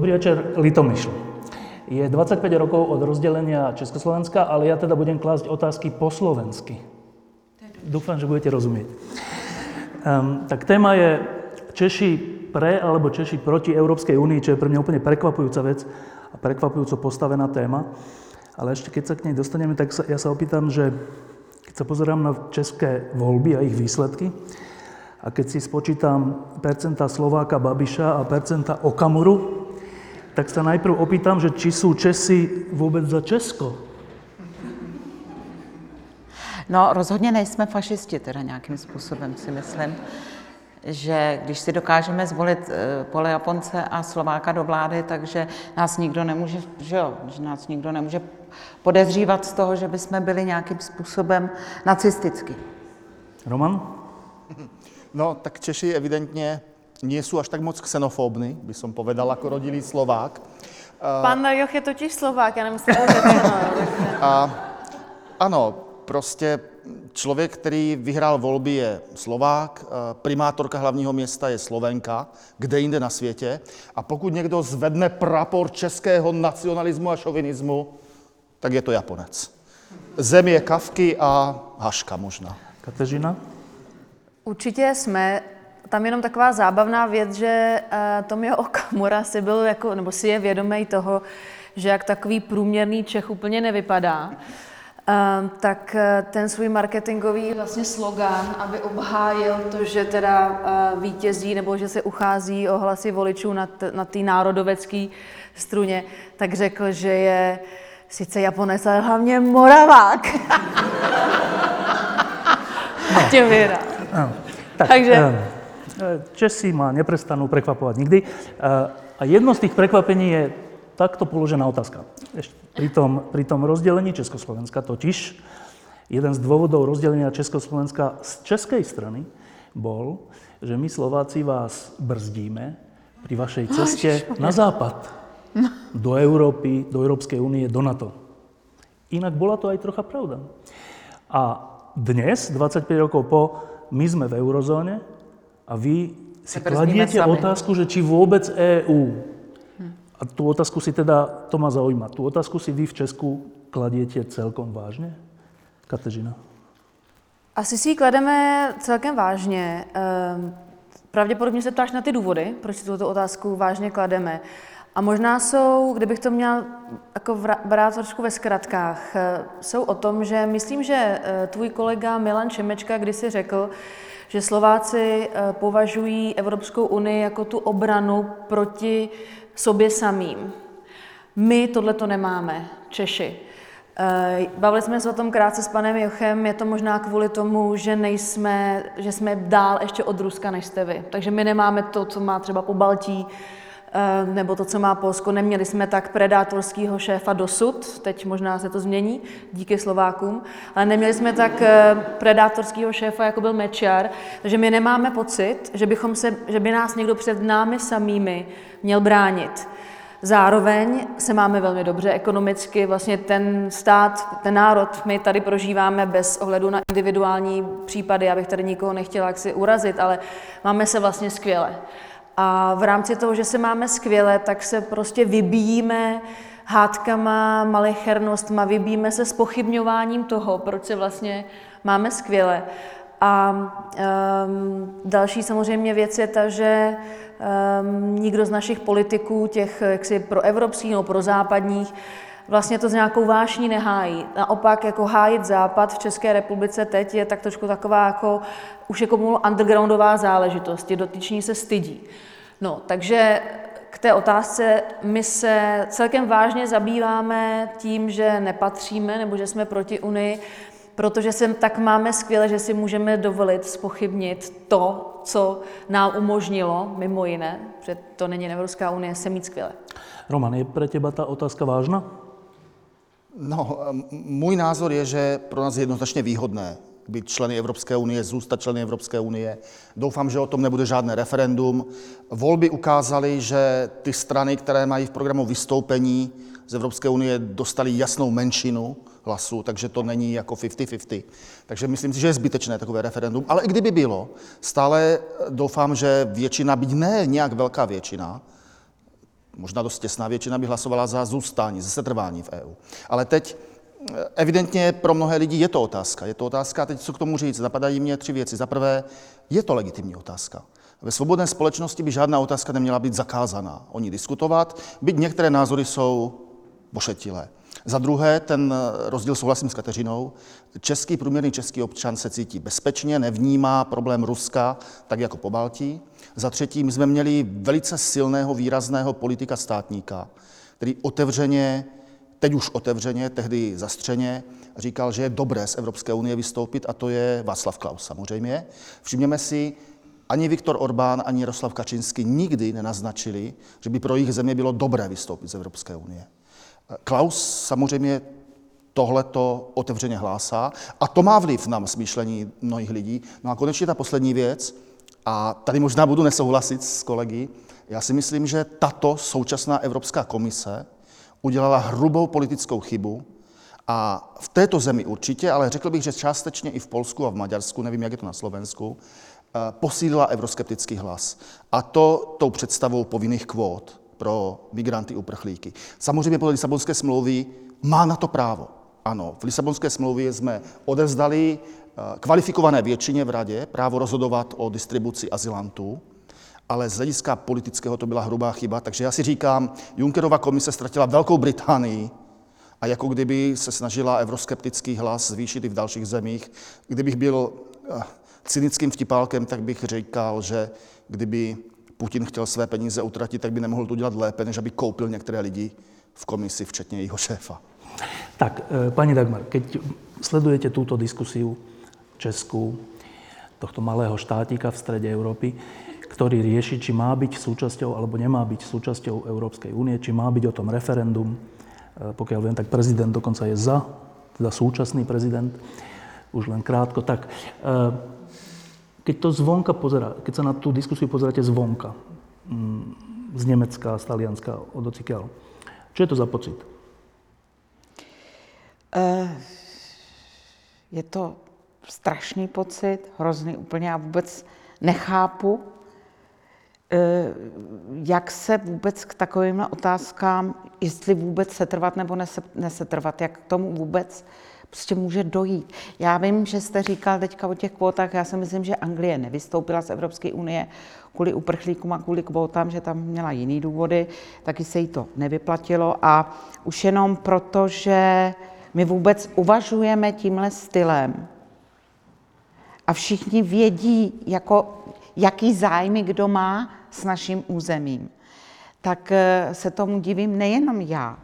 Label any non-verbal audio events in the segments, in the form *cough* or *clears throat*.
Dobrý večer, Litomyšl. Je 25 rokov od rozdelenia Československa, ale ja teda budem klásť otázky po slovensky. Dúfam, že budete rozumieť. Um, tak téma je Češi pre alebo Češi proti Európskej únii, čo je pre mňa úplne prekvapujúca vec a prekvapujúco postavená téma. Ale ešte keď sa k nej dostaneme, tak sa, ja sa opýtam, že keď sa pozerám na české voľby a ich výsledky, a keď si spočítam percenta Slováka Babiša a percenta Okamuru, tak sa najprv opýtam, že či sú Česi vůbec za Česko? No, rozhodně nejsme fašisti, teda nějakým způsobem si myslím, že když si dokážeme zvolit eh, Pole Japonce a Slováka do vlády, takže nás nikdo nemůže, že jo, že nás nikdo nemůže podezřívat z toho, že bychom byli nějakým způsobem nacisticky. Roman? No, tak Češi evidentně nie sú až tak moc xenofóbni, by som povedal, ako rodilý Slovák. Pan Joch je totiž Slovák, já nemusím že *laughs* A ano, prostě člověk, který vyhrál volby, je Slovák, primátorka hlavního města je Slovenka, kde jinde na světě. A pokud někdo zvedne prapor českého nacionalismu a šovinismu, tak je to Japonec. Země Kavky a Haška možná. Kateřina? Určitě jsme tam jenom taková zábavná věc, že uh, Tomio Okamura si byl jako, nebo si je vědomý toho, že jak takový průměrný Čech úplně nevypadá, uh, tak uh, ten svůj marketingový vlastně slogan, aby obhájil to, že teda uh, vítězí nebo že se uchází o hlasy voličů na, t- na té národovecké struně, tak řekl, že je sice Japonec, ale hlavně Moravák. No. *laughs* Tě no. Tak, Takže... Um Česi ma neprestanú prekvapovať nikdy. A jedno z tých prekvapení je takto položená otázka. Ešte pri tom, pri tom rozdelení Československa totiž jeden z dôvodov rozdelenia Československa z českej strany bol, že my Slováci vás brzdíme pri vašej ceste na západ. Do Európy, do Európskej únie, do NATO. Inak bola to aj trocha pravda. A dnes, 25 rokov po, my sme v eurozóne, a vy si kladiete sami. otázku, že či vôbec EÚ. A tú otázku si teda, to ma zaujíma, tú otázku si vy v Česku kladiete celkom vážně? Kateřina. Asi si ji klademe celkem vážně. Ehm, pravděpodobně se ptáš na ty důvody, proč si tuto otázku vážně klademe. A možná jsou, kdybych to měl jako brát trošku ve zkratkách, eh, jsou o tom, že myslím, že eh, tvůj kolega Milan Čemečka kdysi řekl, že Slováci eh, považují Evropskou unii jako tu obranu proti sobě samým. My tohle to nemáme, Češi. Eh, bavili jsme se o tom krátce s panem Jochem, je to možná kvůli tomu, že nejsme, že jsme dál ještě od Ruska než jste vy. Takže my nemáme to, co má třeba po Baltí, nebo to, co má Polsko. Neměli jsme tak predátorského šéfa dosud, teď možná se to změní díky Slovákům, ale neměli jsme tak eh, predátorského šéfa, jako byl Mečiar, takže my nemáme pocit, že, bychom se, že by nás někdo před námi samými měl bránit. Zároveň se máme velmi dobře ekonomicky, vlastně ten stát, ten národ, my tady prožíváme bez ohledu na individuální případy, já bych tady nikoho nechtěla jaksi urazit, ale máme se vlastně skvěle. A v rámci toho, že se máme skvěle, tak se prostě vybíjíme hádkama, malichernostma, vybíjíme se s pochybňováním toho, proč se vlastně máme skvěle. A um, další samozřejmě věc je ta, že um, nikdo z našich politiků, těch jaksi proevropských nebo prozápadních, vlastně to s nějakou vášní nehájí. Naopak jako hájit západ v České republice teď je tak trošku taková jako už jako undergroundová záležitost, je dotyční se stydí. No, takže k té otázce, my se celkem vážně zabýváme tím, že nepatříme nebo že jsme proti Unii, protože se tak máme skvěle, že si můžeme dovolit spochybnit to, co nám umožnilo, mimo jiné, že to není Evropská unie, se mít skvěle. Roman, je pre teba ta otázka vážna? No, můj názor je, že pro nás je jednoznačně výhodné být členy Evropské unie, zůstat členy Evropské unie. Doufám, že o tom nebude žádné referendum. Volby ukázaly, že ty strany, které mají v programu vystoupení z Evropské unie, dostaly jasnou menšinu hlasů, takže to není jako 50-50. Takže myslím si, že je zbytečné takové referendum. Ale i kdyby bylo, stále doufám, že většina, byť ne nějak velká většina, možná dost těsná většina by hlasovala za zůstání, za setrvání v EU. Ale teď evidentně pro mnohé lidi je to otázka. Je to otázka, teď co k tomu říct, napadají mě tři věci. Za prvé, je to legitimní otázka. Ve svobodné společnosti by žádná otázka neměla být zakázaná. O ní diskutovat, byť některé názory jsou pošetilé. Za druhé, ten rozdíl souhlasím s Kateřinou. Český průměrný český občan se cítí bezpečně, nevnímá problém Ruska tak jako po Baltí. Za třetí, my jsme měli velice silného, výrazného politika státníka, který otevřeně teď už otevřeně, tehdy zastřeně, říkal, že je dobré z Evropské unie vystoupit a to je Václav Klaus samozřejmě. Všimněme si, ani Viktor Orbán, ani Jaroslav Kačinský nikdy nenaznačili, že by pro jejich země bylo dobré vystoupit z Evropské unie. Klaus samozřejmě tohleto otevřeně hlásá a to má vliv na smýšlení mnohých lidí. No a konečně ta poslední věc, a tady možná budu nesouhlasit s kolegy, já si myslím, že tato současná Evropská komise udělala hrubou politickou chybu a v této zemi určitě, ale řekl bych, že částečně i v Polsku a v Maďarsku, nevím, jak je to na Slovensku, eh, posílila euroskeptický hlas. A to tou představou povinných kvót pro migranty uprchlíky. Samozřejmě podle Lisabonské smlouvy má na to právo. Ano, v Lisabonské smlouvě jsme odevzdali eh, kvalifikované většině v radě právo rozhodovat o distribuci azylantů, ale z hlediska politického to byla hrubá chyba. Takže já si říkám, Junckerova komise ztratila Velkou Británii a jako kdyby se snažila euroskeptický hlas zvýšit i v dalších zemích. Kdybych byl eh, cynickým vtipálkem, tak bych říkal, že kdyby Putin chtěl své peníze utratit, tak by nemohl to dělat lépe, než aby koupil některé lidi v komisi, včetně jeho šéfa. Tak, eh, pani Dagmar, keď sledujete túto diskusiu Česku, tohto malého štátika v strede Európy, ktorý rieši, či má byť súčasťou alebo nemá byť súčasťou Európskej únie, či má byť o tom referendum. E, pokiaľ viem, tak prezident dokonca je za, teda súčasný prezident, už len krátko. Tak, e, keď to zvonka pozera, keď sa na tú diskusiu pozeráte zvonka, mm, z Nemecka, z Talianska, od ocikiaľ, čo je to za pocit? Uh, je to strašný pocit, hrozný úplně. Já vůbec nechápu, Eh, jak se vůbec k takovým otázkám, jestli vůbec setrvat nebo nesetrvat, jak k tomu vůbec prostě může dojít. Já vím, že jste říkal teďka o těch kvótách, já si myslím, že Anglie nevystoupila z Evropské unie kvůli uprchlíkům a kvůli kvótám, že tam měla jiný důvody, taky se jí to nevyplatilo a už jenom proto, že my vůbec uvažujeme tímhle stylem a všichni vědí, jako, jaký zájmy kdo má, s naším územím. Tak eh, se tomu divím nejenom já,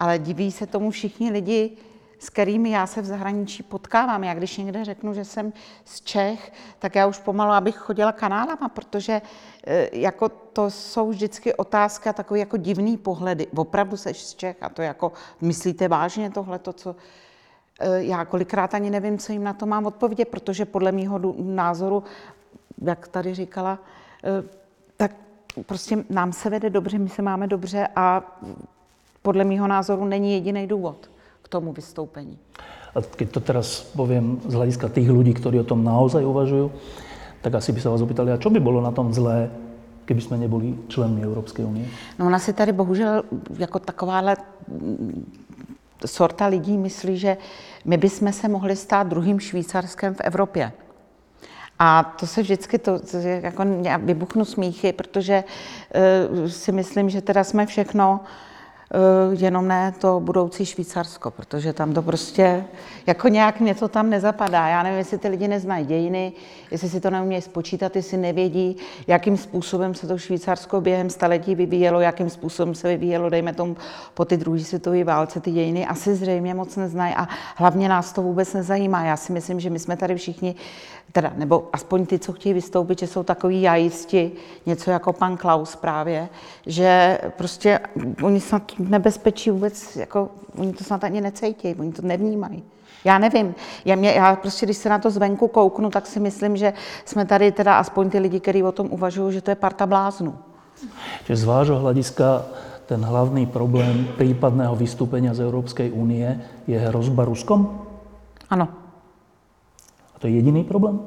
ale diví se tomu všichni lidi, s kterými já se v zahraničí potkávám. Já když někde řeknu, že jsem z Čech, tak já už pomalu, abych chodila kanálama, protože eh, jako to jsou vždycky otázka takové jako divný pohledy. Opravdu seš z Čech a to jako myslíte vážně tohle, to, co eh, já kolikrát ani nevím, co jim na to mám odpovědět, protože podle mého názoru, jak tady říkala, tak prostě nám se vede dobře, my se máme dobře a podle mého názoru není jediný důvod k tomu vystoupení. A keď to teraz poviem z hľadiska tých ľudí, ktorí o tom naozaj uvažujú, tak asi by sa vás opýtali, a čo by bolo na tom zlé, keby jsme neboli členmi Evropské unie? No ona si tady bohužel jako takováhle sorta lidí myslí, že my bychom se mohli stát druhým Švýcarskem v Evropě. A to se vždycky, to, to jako já vybuchnu smíchy, protože uh, si myslím, že teda jsme všechno Uh, jenom ne to budoucí Švýcarsko, protože tam to prostě, jako nějak mě to tam nezapadá. Já nevím, jestli ty lidi neznají dějiny, jestli si to neumějí spočítat, jestli nevědí, jakým způsobem se to Švýcarsko během staletí vyvíjelo, jakým způsobem se vyvíjelo, dejme tomu, po ty druhé světové válce ty dějiny, asi zřejmě moc neznají a hlavně nás to vůbec nezajímá. Já si myslím, že my jsme tady všichni teda, nebo aspoň ty, co chtějí vystoupit, že jsou takový jajisti, něco jako pan Klaus právě, že prostě oni snad nebezpečí vůbec, jako oni to snad ani necejtějí, oni to nevnímají. Já nevím, já, mě, já prostě, když se na to zvenku kouknu, tak si myslím, že jsme tady teda aspoň ty lidi, kteří o tom uvažují, že to je parta bláznů. Že z vášho hlediska ten hlavný problém prípadného vystúpenia z Európskej únie je hrozba Ruskom? Ano. A to je jediný problém?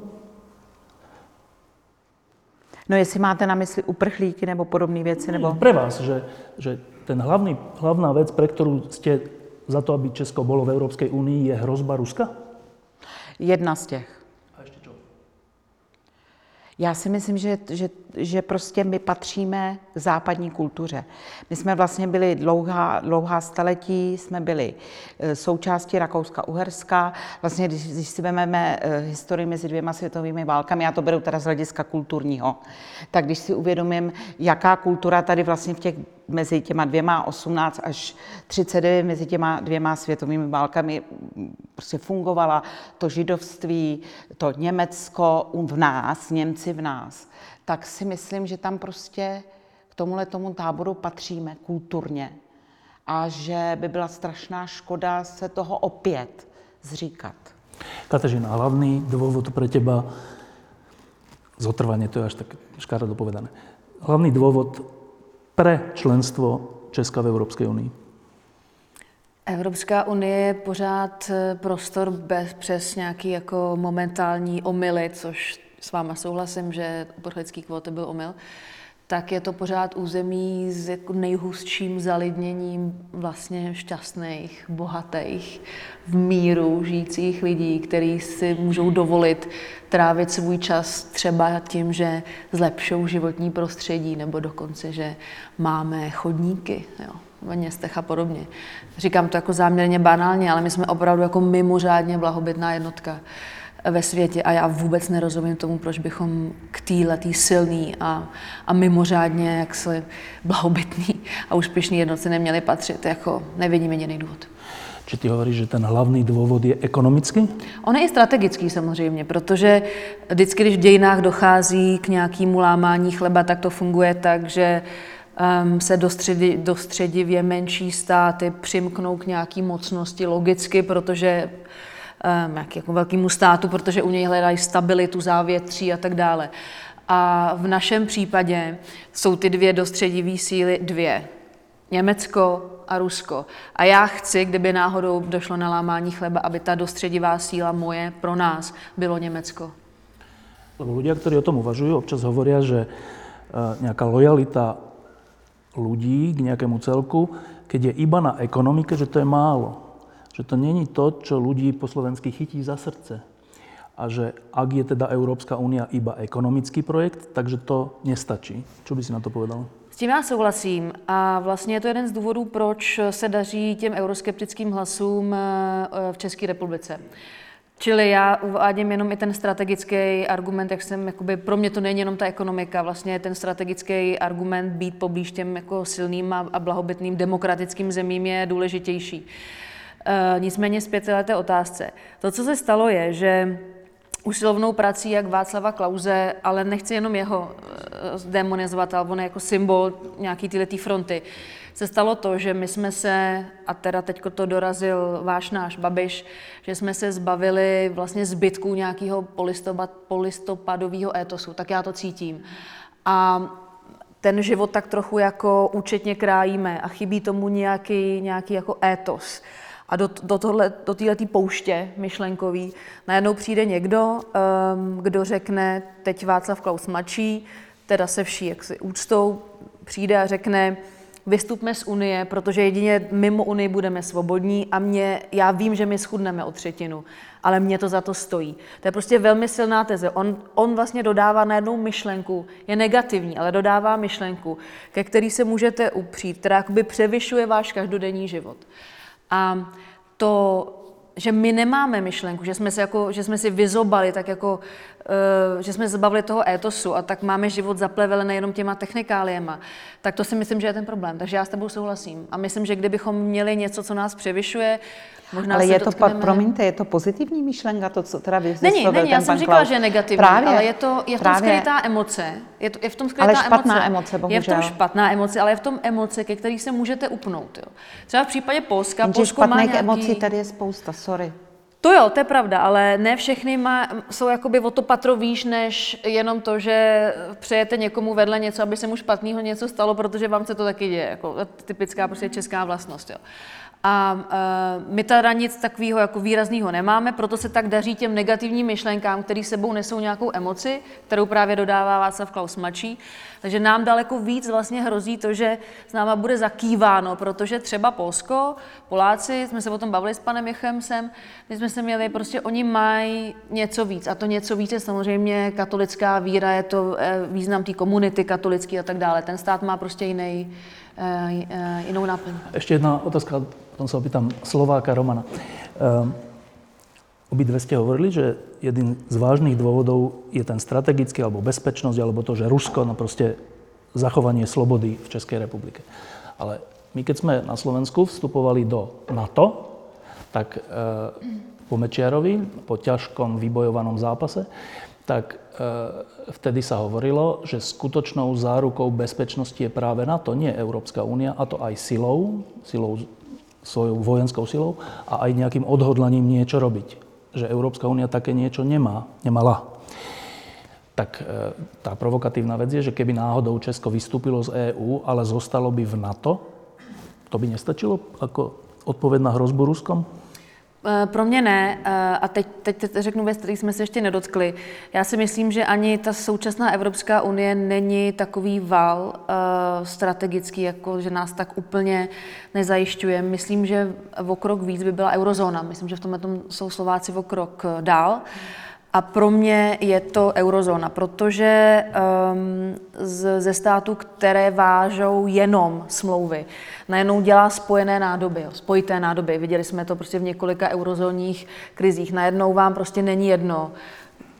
No jestli máte na mysli uprchlíky nebo podobné věci, nebo... Pre vás, že, že ten hlavný, hlavná vec, pre ktorú ste za to, aby Česko bolo v Európskej únii, je hrozba Ruska? Jedna z těch. Já si myslím, že, že, že prostě my patříme k západní kultuře. My jsme vlastně byli dlouhá, dlouhá staletí, jsme byli e, součástí Rakouska-Uherska. Vlastně, když, když si vezmeme e, historii mezi dvěma světovými válkami, já to beru teda z hlediska kulturního, tak když si uvědomím, jaká kultura tady vlastně v těch mezi těma dvěma 18 až 39, mezi těma dvěma světovými válkami prostě fungovala to židovství, to Německo v nás, Němci v nás, tak si myslím, že tam prostě k tomuhle tomu táboru patříme kulturně a že by byla strašná škoda se toho opět zříkat. Kateřina, hlavný dôvod pre teba, zotrvanie, to je až tak škaredo povedané, hlavný dôvod pre členstvo Česka v Evropské unii? Evropská unie je pořád eh, prostor bez, přes nějaký jako momentální omily, což s váma souhlasím, že uprchlický kvóty byl omyl, tak je to pořád území s jako nejhustším zalidněním vlastně šťastných, bohatých, v míru žijících lidí, kteří si můžou dovolit trávit svůj čas třeba tím, že zlepšou životní prostředí, nebo dokonce, že máme chodníky jo, v městech a podobně. Říkám to jako záměrně banálně, ale my jsme opravdu jako mimořádně blahobytná jednotka ve světě a já vůbec nerozumím tomu, proč bychom k této silný a, a mimořádně jak se blahobytný a úspěšný jednotce neměli patřit. Jako nevidím jediný důvod. Či ty hovoríš, že ten hlavní důvod je ekonomický? On je i strategický samozřejmě, protože vždycky, když v dějinách dochází k nějakému lámání chleba, tak to funguje tak, že um, se dostředi, dostředivě menší státy přimknou k nějaké mocnosti logicky, protože jak, jako velkému státu, protože u něj hledají stabilitu, závětří a tak dále. A v našem případě jsou ty dvě dostředivé síly dvě. Německo a Rusko. A já chci, kdyby náhodou došlo na lámání chleba, aby ta dostředivá síla moje pro nás bylo Německo. Lebo ľudia, ktorí o tom uvažujú, občas hovoria, že nejaká lojalita ľudí k nejakému celku, keď je iba na ekonomike, že to je málo. Že to není to, čo ľudí po slovensky chytí za srdce. A že ak je teda Európska únia iba ekonomický projekt, takže to nestačí. Čo by si na to povedal? tím já souhlasím a vlastně je to jeden z důvodů, proč se daří těm euroskeptickým hlasům eh, v České republice. Čili já uvádím jenom i ten strategický argument, jak jsem, jakoby, pro mě to není jenom ta ekonomika, vlastně ten strategický argument být poblíž těm jako silným a, a blahobytným demokratickým zemím je důležitější. E, nicméně zpět té otázce. To, co se stalo, je, že usilovnou prací jak Václava Klauze, ale nechci jenom jeho eh, zdemonizovat, ale on je jako symbol nějaký tyhle fronty, se stalo to, že my jsme se, a teda teďko to dorazil váš náš Babiš, že jsme se zbavili vlastně zbytků nějakého polistopad, polistopadového étosu, tak já to cítím. A ten život tak trochu jako účetně krájíme a chybí tomu nějaký, nějaký jako étos. A do, do, tohle, do této pouště myšlenkový najednou přijde někdo, um, kdo řekne, teď Václav Klaus mladší, teda se vší jaksi úctou, přijde a řekne, vystupme z Unie, protože jedině mimo Unii budeme svobodní a mě, já vím, že my schudneme o třetinu, ale mě to za to stojí. To je prostě velmi silná teze. On, on vlastně dodává na jednou myšlenku, je negativní, ale dodává myšlenku, ke který se můžete upřít, která jakoby převyšuje váš každodenní život. A to že my nemáme myšlenku, že jsme, se jako, že jsme si vyzobali, tak jako, uh, že jsme zbavili toho étosu a tak máme život zaplevelený jenom těma technikáliema, tak to si myslím, že je ten problém. Takže já s tebou souhlasím. A myslím, že kdybychom měli něco, co nás převyšuje, Možná ale je to, dotkneme... promiňte, je to pozitivní myšlenka, to, co teda Není, není, já jsem říkala, že je negativní, právě, ale je, to, je v tom právě, skrytá emoce. Je, to, je v tom skrytá ale špatná emoce. emoce, bohužel. Je v tom špatná emoce, ale je v tom emoce, ke který se můžete upnout. Jo. Třeba v případě Polska, Jenže Polsko má nějaký... emocí tady je spousta, sorry. To jo, to je pravda, ale ne všechny má, jsou jakoby o to patro výš, než jenom to, že přejete někomu vedle něco, aby se mu špatného něco stalo, protože vám se to taky děje. Jako typická prostě česká vlastnost. Jo. A uh, my teda nic takového jako výrazného nemáme, proto se tak daří těm negativním myšlenkám, které sebou nesou nějakou emoci, kterou právě dodává Václav Klaus mladší. Takže nám daleko víc vlastně hrozí to, že s náma bude zakýváno, protože třeba Polsko, Poláci, jsme se o tom bavili s panem Jechemsem, my jsme se měli, prostě oni mají něco víc. A to něco víc je samozřejmě katolická víra, je to eh, význam té komunity katolický a tak dále. Ten stát má prostě jiný, eh, jinou náplň. Ještě jedna otázka potom sa opýtam Slováka Romana. Um, obidve ste hovorili, že jeden z vážnych dôvodov je ten strategický, alebo bezpečnosť, alebo to, že Rusko, no proste zachovanie slobody v Českej republike. Ale my keď sme na Slovensku vstupovali do NATO, tak e, po Mečiarovi, po ťažkom vybojovanom zápase, tak e, vtedy sa hovorilo, že skutočnou zárukou bezpečnosti je práve NATO, nie Európska únia, a to aj silou, silou svojou vojenskou silou a aj nejakým odhodlaním niečo robiť. Že Európska únia také niečo nemá, nemala. Tak e, tá provokatívna vec je, že keby náhodou Česko vystúpilo z EÚ, ale zostalo by v NATO, to by nestačilo ako odpověď na hrozbu Ruskom? Eh, pro mě ne. Eh, a teď, teď řeknu věc, který jsme se ještě nedotkli. Já si myslím, že ani ta současná Evropská unie není takový val uh, strategický, jako že nás tak úplně nezajišťuje. Myslím, že o krok víc by byla eurozóna. Myslím, že v tomhle tom jsou Slováci o krok dál. Uh, a pro mě je to eurozóna, protože um, z, ze států, které vážou jenom smlouvy, najednou dělá spojené nádoby, jo, spojité nádoby. Viděli jsme to prostě v několika eurozónních krizích. Najednou vám prostě není jedno,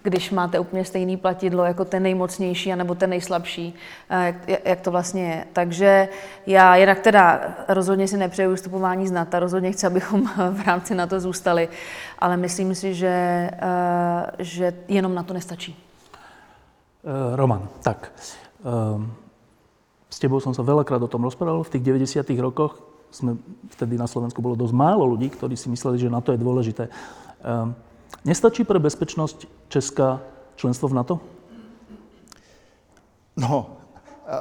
když máte úplně stejný platidlo jako ten nejmocnější anebo ten nejslabší, eh, jak, jak to vlastně je. Takže já jinak teda rozhodně si nepřeju vystupování z NATO, rozhodně chci, abychom *laughs* v rámci NATO zůstali, ale myslím si, že, eh, že jenom na to nestačí. Eh, Roman, tak. S tebou som sa veľakrát o tom rozprával. V tých 90. rokoch sme, vtedy na Slovensku bolo dosť málo ľudí, ktorí si mysleli, že na to je dôležité. Nestačí pro bezpečnost Česka členstvo v NATO? No,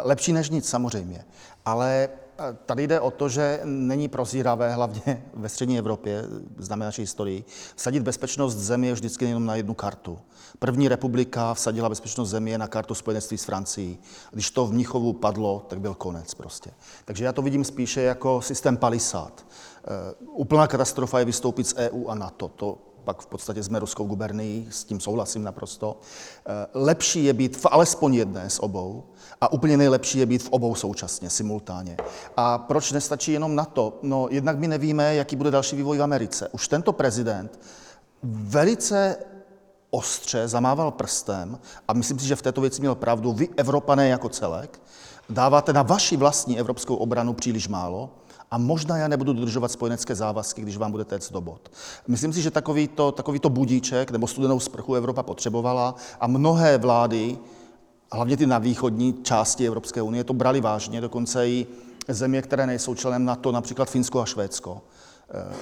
lepší než nic samozřejmě. Ale eh, tady jde o to, že není prozíravé, hlavně ve střední Evropě, známe naší historii, vsadit bezpečnost země vždycky jenom na jednu kartu. První republika vsadila bezpečnost země na kartu spojenectví s Francií. Když to v Mnichovu padlo, tak byl konec prostě. Takže já to vidím spíše jako systém palisát. Uh, úplná katastrofa je vystoupit z EU a NATO. To pak v podstatě jsme ruskou gubernií, s tím souhlasím naprosto. Eh, lepší je být v alespoň jedné z obou a úplně nejlepší je být v obou současně, simultánně. A proč nestačí jenom na to? No, jednak my nevíme, jaký bude další vývoj v Americe. Už tento prezident velice ostře zamával prstem a myslím si, že v této věci měl pravdu. Vy, Evropané jako celek, dáváte na vaši vlastní evropskou obranu příliš málo a možná já nebudu dodržovat spojenecké závazky, když vám bude téct do bod. Myslím si, že takovýto, takovýto budíček nebo studenou sprchu Evropa potřebovala a mnohé vlády, hlavně ty na východní části Evropské unie, to brali vážně, dokonce i země, které nejsou členem NATO, například Finsko a Švédsko. Eh,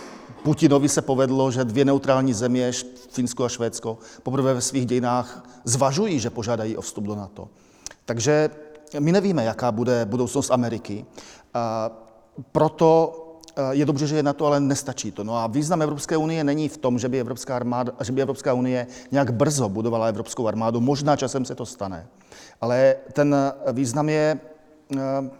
Putinovi se povedlo, že dvě neutrální země, Finsko a Švédsko, poprvé ve svých dějinách zvažují, že požádají o vstup do NATO. Takže my nevíme, jaká bude budoucnost Ameriky proto eh, je dobře, že je na to, ale nestačí to. No a význam Evropské unie není v tom, že by Evropská, armáda, že by Evropská unie nějak brzo budovala Evropskou armádu. Možná časem se to stane. Ale ten význam je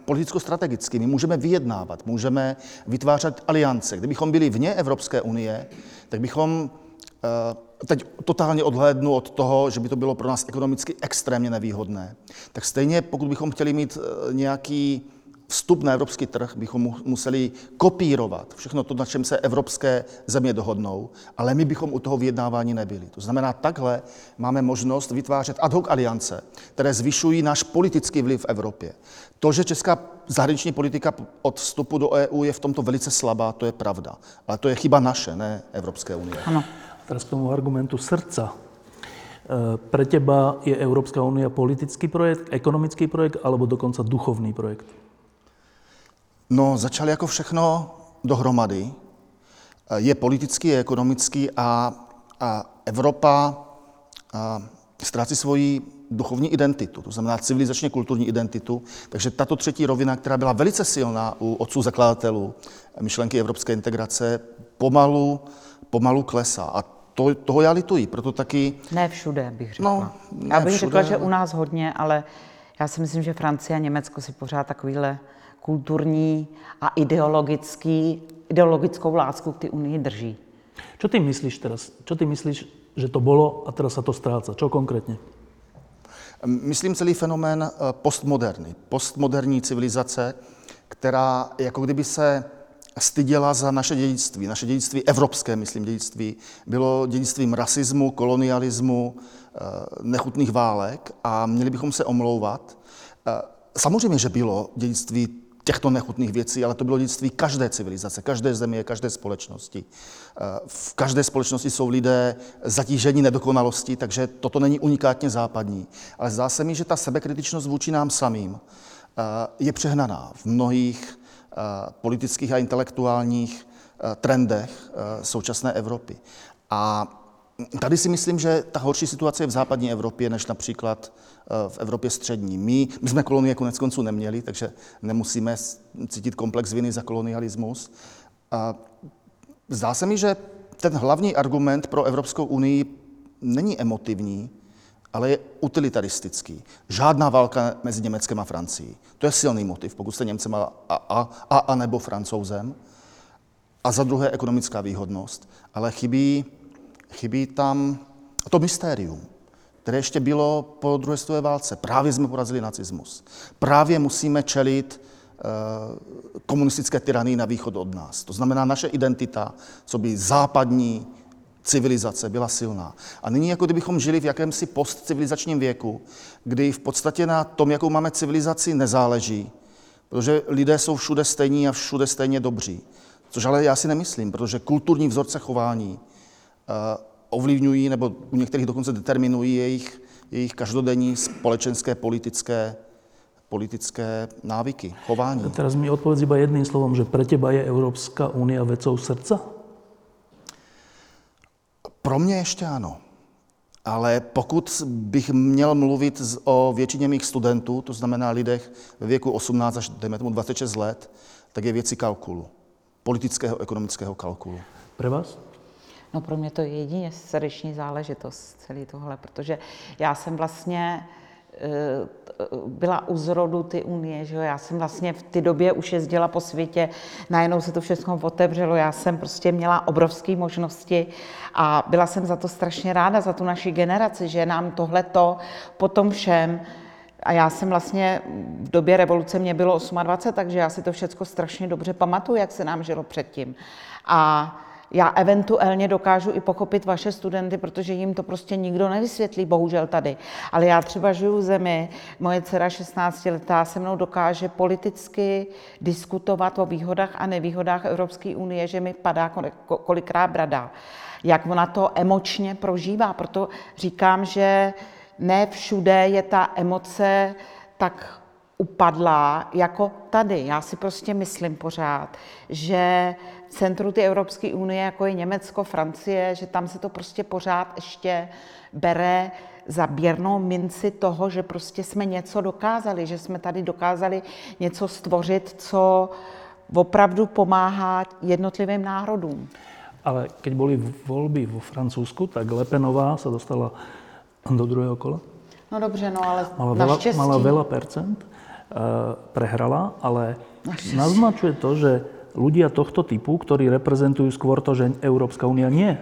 politicko-strategicky. My můžeme vyjednávat, můžeme vytvářet aliance. Kdybychom byli vně Evropské unie, tak bychom teď totálně odhlédnu od toho, že by to bylo pro nás ekonomicky extrémně nevýhodné, tak stejně pokud bychom chtěli mít nějaký vstup na evropský trh bychom museli kopírovat všechno to, na čem se evropské země dohodnou, ale my bychom u toho vyjednávání nebyli. To znamená, takhle máme možnost vytvářet ad hoc aliance, které zvyšují náš politický vliv v Evropě. To, že česká zahraniční politika od vstupu do EU je v tomto velice slabá, to je pravda. Ale to je chyba naše, ne Evropské unie. Ano. Teraz k tomu argumentu srdca. E, pre teba je Európska únia politický projekt, ekonomický projekt alebo dokonca duchovný projekt? No, začal jako všechno dohromady. Je politický, je ekonomický a, a Evropa a, ztrácí svoji duchovní identitu, to znamená civilizačně kulturní identitu. Takže tato třetí rovina, která byla velice silná u otců zakladatelů myšlenky evropské integrace, pomalu, pomalu klesá. A to, toho já lituji, proto taky... Ne všude, bych řekla. No, ne já bych všude, řekla, že u nás hodně, ale já si myslím, že Francie a Německo si pořád takovýhle kulturní a ideologický, ideologickou lásku k té unii drží. Čo ty myslíš teraz? Čo ty myslíš, že to bylo a teraz sa to ztráca? Čo konkrétně? Myslím celý fenomén eh, postmoderny, postmoderní civilizace, která jako kdyby se styděla za naše dědictví. Naše dědictví evropské, myslím, dědictví, bylo dědictvím rasismu, kolonialismu, eh, nechutných válek a měli bychom se omlouvat. Eh, samozřejmě, že bylo dědictví těchto nechutných věcí, ale to bylo dědictví každé civilizace, každé země, každé společnosti. Eh, v každé společnosti jsou lidé zatížení nedokonalostí, takže toto není unikátně západní. Ale zdá se mi, že ta sebekritičnost vůči nám samým je přehnaná v mnohých politických a intelektuálních trendech současné Evropy. A Tady si myslím, že ta horší situace je v západní Evropě než například eh, v Evropě střední. My, my jsme kolonie konec konců neměli, takže nemusíme cítit komplex viny za kolonialismus. A zdá se mi, že ten hlavní argument pro Evropskou unii není emotivní, ale je utilitaristický. Žádná válka mezi Německem a Francií. To je silný motiv, pokud jste Němcem a, a, a, a nebo Francouzem. A za druhé ekonomická výhodnost. Ale chybí chybí tam to mystérium, které ještě bylo po druhé světové válce. Právě jsme porazili nacismus. Právě musíme čelit eh, komunistické tyranii na východ od nás. To znamená, naše identita, co by západní civilizace byla silná. A nyní, jako kdybychom žili v jakémsi postcivilizačním věku, kdy v podstatě na tom, jakou máme civilizaci, nezáleží, protože lidé jsou všude stejní a všude stejně dobří. Což ale já si nemyslím, protože kulturní vzorce chování Eh, ovlivňují nebo u některých dokonce determinují jejich, jejich každodenní společenské, politické, politické návyky, chování. Teraz mi odpověď iba jedným slovom, že pro teba je Evropská unie vecou srdca? Pro mě ještě ano. Ale pokud bych měl mluvit o většině mých studentů, to znamená lidech ve věku 18 až dejme tomu 26 let, tak je věci kalkulu. Politického, ekonomického kalkulu. Pro vás? No pro mě to je jedině srdeční záležitost celý tohle, protože já jsem vlastně eh, byla u zrodu ty unie, že jo? já jsem vlastně v té době už jezdila po světě, najednou se to všechno otevřelo, já jsem prostě měla obrovské možnosti a byla jsem za to strašně ráda, za tu naši generaci, že nám tohleto po tom všem a já jsem vlastně v době revoluce, mě bylo 28, takže já si to všechno strašně dobře pamatuju, jak se nám žilo předtím. A já eventuálně dokážu i pochopit vaše studenty, protože jim to prostě nikdo nevysvětlí, bohužel tady. Ale já třeba žiju v zemi, moje dcera 16 letá se mnou dokáže politicky diskutovat o výhodách a nevýhodách Evropské unie, že mi padá kolikrát brada. Jak ona to emočně prožívá. Proto říkám, že ne všude je ta emoce tak upadlá jako tady. Já si prostě myslím pořád, že centru ty Evropské unie, jako je Německo, Francie, že tam se to prostě pořád ještě bere za běrnou minci toho, že prostě jsme něco dokázali, že jsme tady dokázali něco stvořit, co opravdu pomáhá jednotlivým národům. Ale keď boli volby vo Francúzsku, tak Lepenová sa dostala do druhého kola. No dobře, no ale mala veľa, mala veľa percent prehrala, ale naznačuje to, že ľudia tohto typu, ktorí reprezentujú skôr to, že Európska únia nie,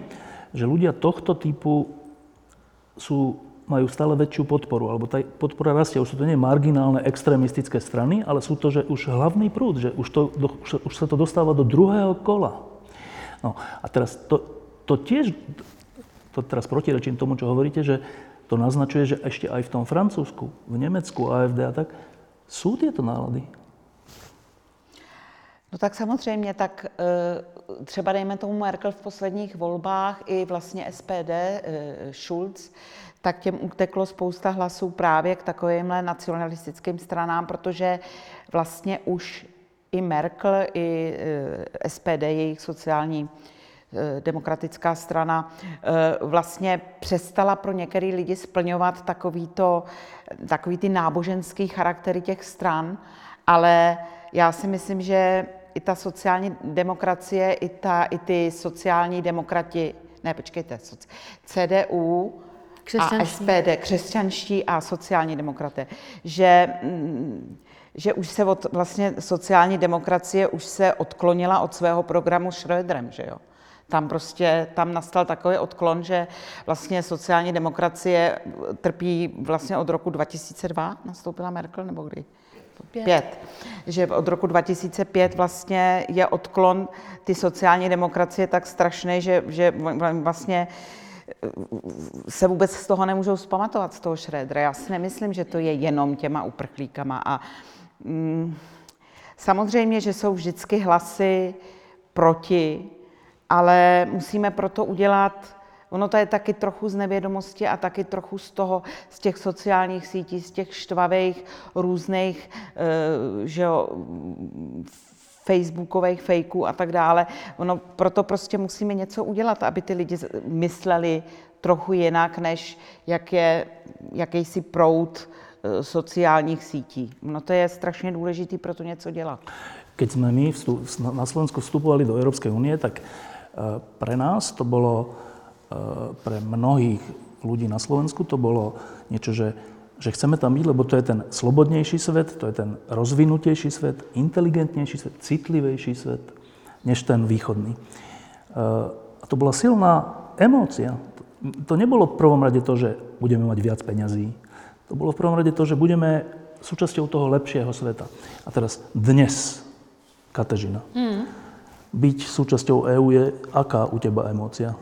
že ľudia tohto typu sú, majú stále väčšiu podporu, alebo tá podpora rastie. Už sú to nie marginálne extrémistické strany, ale sú to, že už hlavný prúd, že už, to, už, už sa to dostáva do druhého kola. No a teraz to, to tiež, to teraz protirečím tomu, čo hovoríte, že to naznačuje, že ešte aj v tom Francúzsku, v Nemecku, AFD a tak, jsou tyto nálady. No tak samozřejmě, tak eh, třeba dejme tomu Merkel v posledních volbách i vlastně SPD, eh, Schulz, tak těm uteklo spousta hlasů právě k takovýmhle nacionalistickým stranám, protože vlastně už i Merkel, i eh, SPD, jejich sociální demokratická strana, vlastně přestala pro některé lidi splňovat takový, to, takový ty náboženský charaktery těch stran, ale já si myslím, že i ta sociální demokracie, i, ta, i ty sociální demokrati, ne, počkejte, CDU a SPD, křesťanští a sociální demokraté, že, mm, že už se od vlastně sociální demokracie už se odklonila od svého programu Schröderem, že jo. Tam prostě, tam nastal takový odklon, že vlastně sociální demokracie trpí vlastně od roku 2002, nastoupila Merkel, nebo kdy? Pět. Že od roku 2005 vlastně je odklon ty sociální demokracie tak strašný, že, že vlastně eh, se vůbec z toho nemůžou zpamatovat, z toho Šrédra. Já si nemyslím, že to je jenom těma uprchlíkama. A mm, samozřejmě, že jsou vždycky hlasy proti, ale musíme proto udělat Ono to je taky trochu z nevědomosti a taky trochu z toho, z těch sociálních sítí, z těch štvavých různých, eh, že jo, facebookových fejků a tak dále. Ono proto prostě musíme něco udělat, aby ty lidi mysleli trochu jinak, než jak je jakýsi proud eh, sociálních sítí. No to je strašně důležité pro to něco dělat. Keď jsme my na Slovensku vstupovali do Európskej únie, tak eh, pre nás to bylo pre mnohých ľudí na Slovensku to bolo niečo, že, že chceme tam byť, lebo to je ten slobodnejší svet, to je ten rozvinutejší svet, inteligentnejší svet, citlivejší svet, než ten východný. Eh, a to bola silná emócia. To nebolo v prvom rade to, že budeme mať viac peňazí. To bolo v prvom rade to, že budeme súčasťou toho lepšieho sveta. A teraz dnes, Katežina, hmm. byť súčasťou EÚ je aká u teba emócia?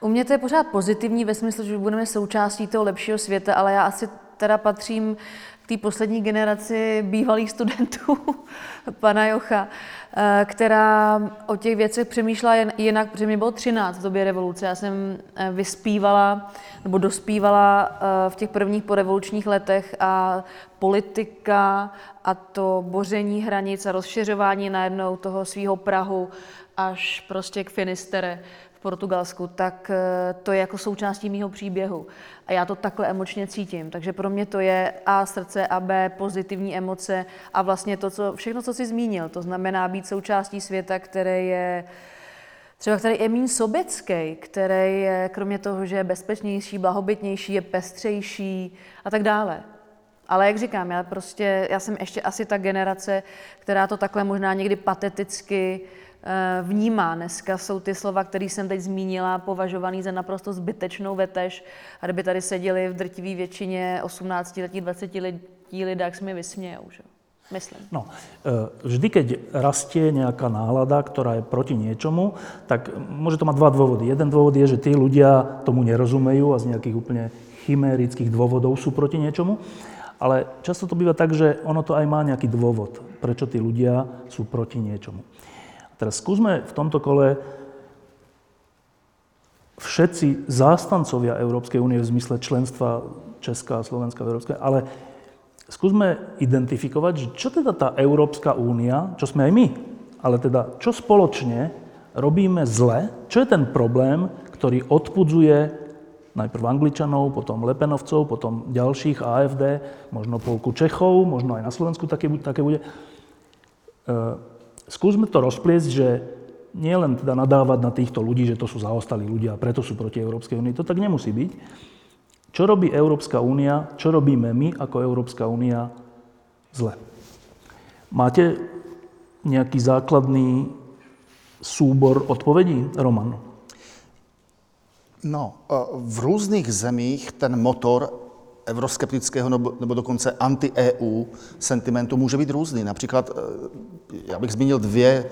U mě to je pořád pozitivní ve smyslu, že budeme součástí toho lepšího světa, ale já asi teda patřím k té poslední generaci bývalých studentů *laughs* pana Jocha, eh, která o těch věcech přemýšlela jinak, protože mě bylo 13 v době revoluce. Já jsem eh, vyspívala nebo dospívala eh, v těch prvních porevolučních letech a politika a to boření hranic a rozšiřování najednou toho svého Prahu až prostě k Finistere Portugalsku, tak eh, to je jako součástí mýho příběhu. A já to takhle emočně cítím. Takže pro mě to je A srdce a B pozitivní emoce a vlastně to, co, všechno, co jsi zmínil. To znamená být součástí světa, který je třeba který je méně sobecký, který je kromě toho, že je bezpečnější, blahobytnější, je pestřejší a tak dále. Ale jak říkám, já prostě, já jsem ještě asi ta generace, která to takhle možná někdy pateticky Eh, vnímá. Dneska jsou ty slova, které jsem teď zmínila, považovaný za naprosto zbytečnou vetež. A kdyby tady seděli v drtivé většině 18 letí, 20 letí lidé, tak mi vysmějou. Že? Myslím. No, eh, vždy, keď rastie nejaká nálada, ktorá je proti niečomu, tak môže to mať dva dôvody. Jeden dôvod je, že tí ľudia tomu nerozumejú a z nejakých úplne chimérických dôvodov sú proti niečomu. Ale často to býva tak, že ono to aj má nejaký dôvod, prečo tí ľudia sú proti niečomu. Teraz skúsme v tomto kole všetci zástancovia Európskej únie v zmysle členstva Česká Slovenska v Európskej, ale skúsme identifikovať, čo teda tá Európska únia, čo sme aj my, ale teda čo spoločne robíme zle, čo je ten problém, ktorý odpudzuje najprv Angličanov, potom Lepenovcov, potom ďalších AFD, možno polku Čechov, možno aj na Slovensku také, také bude. E, skúsme to rozpliesť, že nie len teda nadávať na týchto ľudí, že to sú zaostalí ľudia a preto sú proti Európskej únii. To tak nemusí byť. Čo robí Európska únia, čo robíme my ako Európska únia zle? Máte nejaký základný súbor odpovedí, Roman? No, eh, v různých zemích ten motor euroskeptického nebo, dokonce anti-EU sentimentu může být různý. Například, eh, já bych zmínil dvě,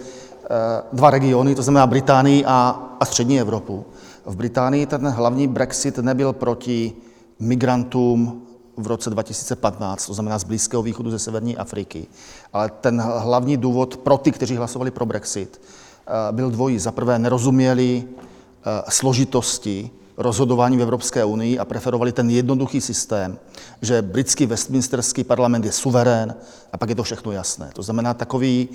eh, dva regiony, to znamená Británii a, a střední Evropu. V Británii ten hlavní Brexit nebyl proti migrantům v roce 2015, to znamená z Blízkého východu ze severní Afriky. Ale ten hlavní důvod pro ty, kteří hlasovali pro Brexit, byl dvojí. Za prvé nerozuměli složitosti rozhodování v Evropské unii a preferovali ten jednoduchý systém, že britský Westminsterský parlament je suverén a pak je to všechno jasné. To znamená takový,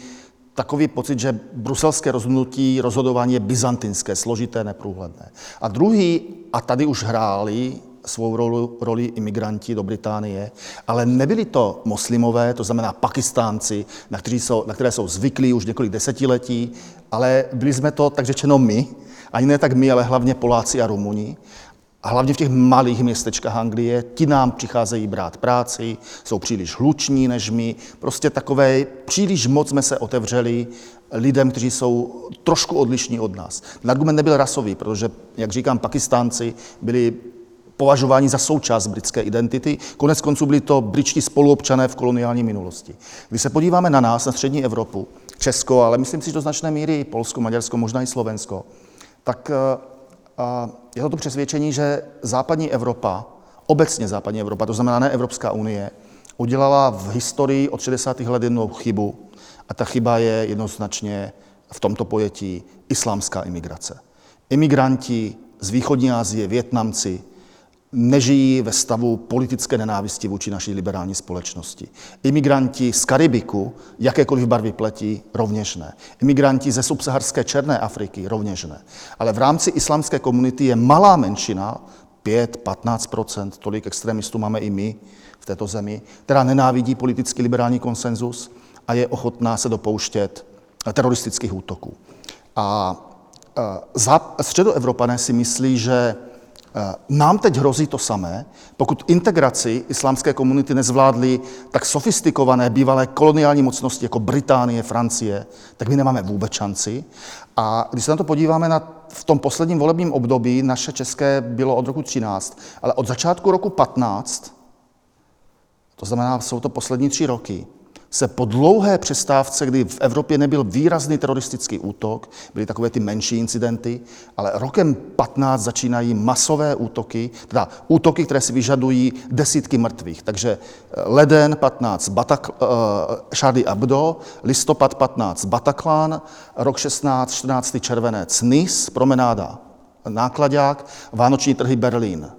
takový pocit, že bruselské rozhodnutí, rozhodování je byzantinské, složité, neprůhledné. A druhý, a tady už hráli svou roli, roli imigranti do Británie, ale nebyli to muslimové, to znamená pakistánci, na, jsou, na které jsou zvyklí už několik desetiletí, ale byli jsme to, tak řečeno, my, ani ne tak my, ale hlavně Poláci a Rumuni. A hlavně v těch malých městečkách Anglie, ti nám přicházejí brát práci, jsou příliš hluční než my. Prostě takové, příliš moc jsme se otevřeli lidem, kteří jsou trošku odlišní od nás. Ten argument nebyl rasový, protože, jak říkám, Pakistánci byli považováni za součást britské identity. Konec konců byli to britští spoluobčané v koloniální minulosti. Když se podíváme na nás, na střední Evropu, Česko, ale myslím si, že do značné míry Polsko, Maďarsko, možná i Slovensko, tak eh, je to to přesvědčení, že západní Evropa, obecně západní Evropa, to znamená ne Evropská unie, udělala v historii od 60. let jednou chybu a ta chyba je jednoznačně v tomto pojetí islámská imigrace. Imigranti z východní Asie, Větnamci, nežijí ve stavu politické nenávisti vůči naší liberální společnosti. Imigranti z Karibiku, jakékoliv barvy pletí, rovněž ne. Imigranti ze subsaharské Černé Afriky, rovněž ne. Ale v rámci islámské komunity je malá menšina, 5-15%, tolik extremistů máme i my v této zemi, která nenávidí politický liberální konsenzus a je ochotná se dopouštět teroristických útoků. A středoevropané si myslí, že Eh, nám teď hrozí to samé, pokud integraci islámské komunity nezvládly tak sofistikované bývalé koloniální mocnosti jako Británie, Francie, tak my nemáme vůbec šanci. A když se na to podíváme na, v tom posledním volebním období, naše české bylo od roku 13, ale od začátku roku 15, to znamená, jsou to poslední tři roky, se po dlouhé přestávce, kdy v Evropě nebyl výrazný teroristický útok, byly takové ty menší incidenty, ale rokem 15 začínají masové útoky, teda útoky, které si vyžadují desítky mrtvých. Takže eh, leden 15 Batak, uh, Charlie Abdo, listopad 15 Bataclan, rok 16, 14. červenec Nice, promenáda Nákladák, Vánoční trhy Berlín.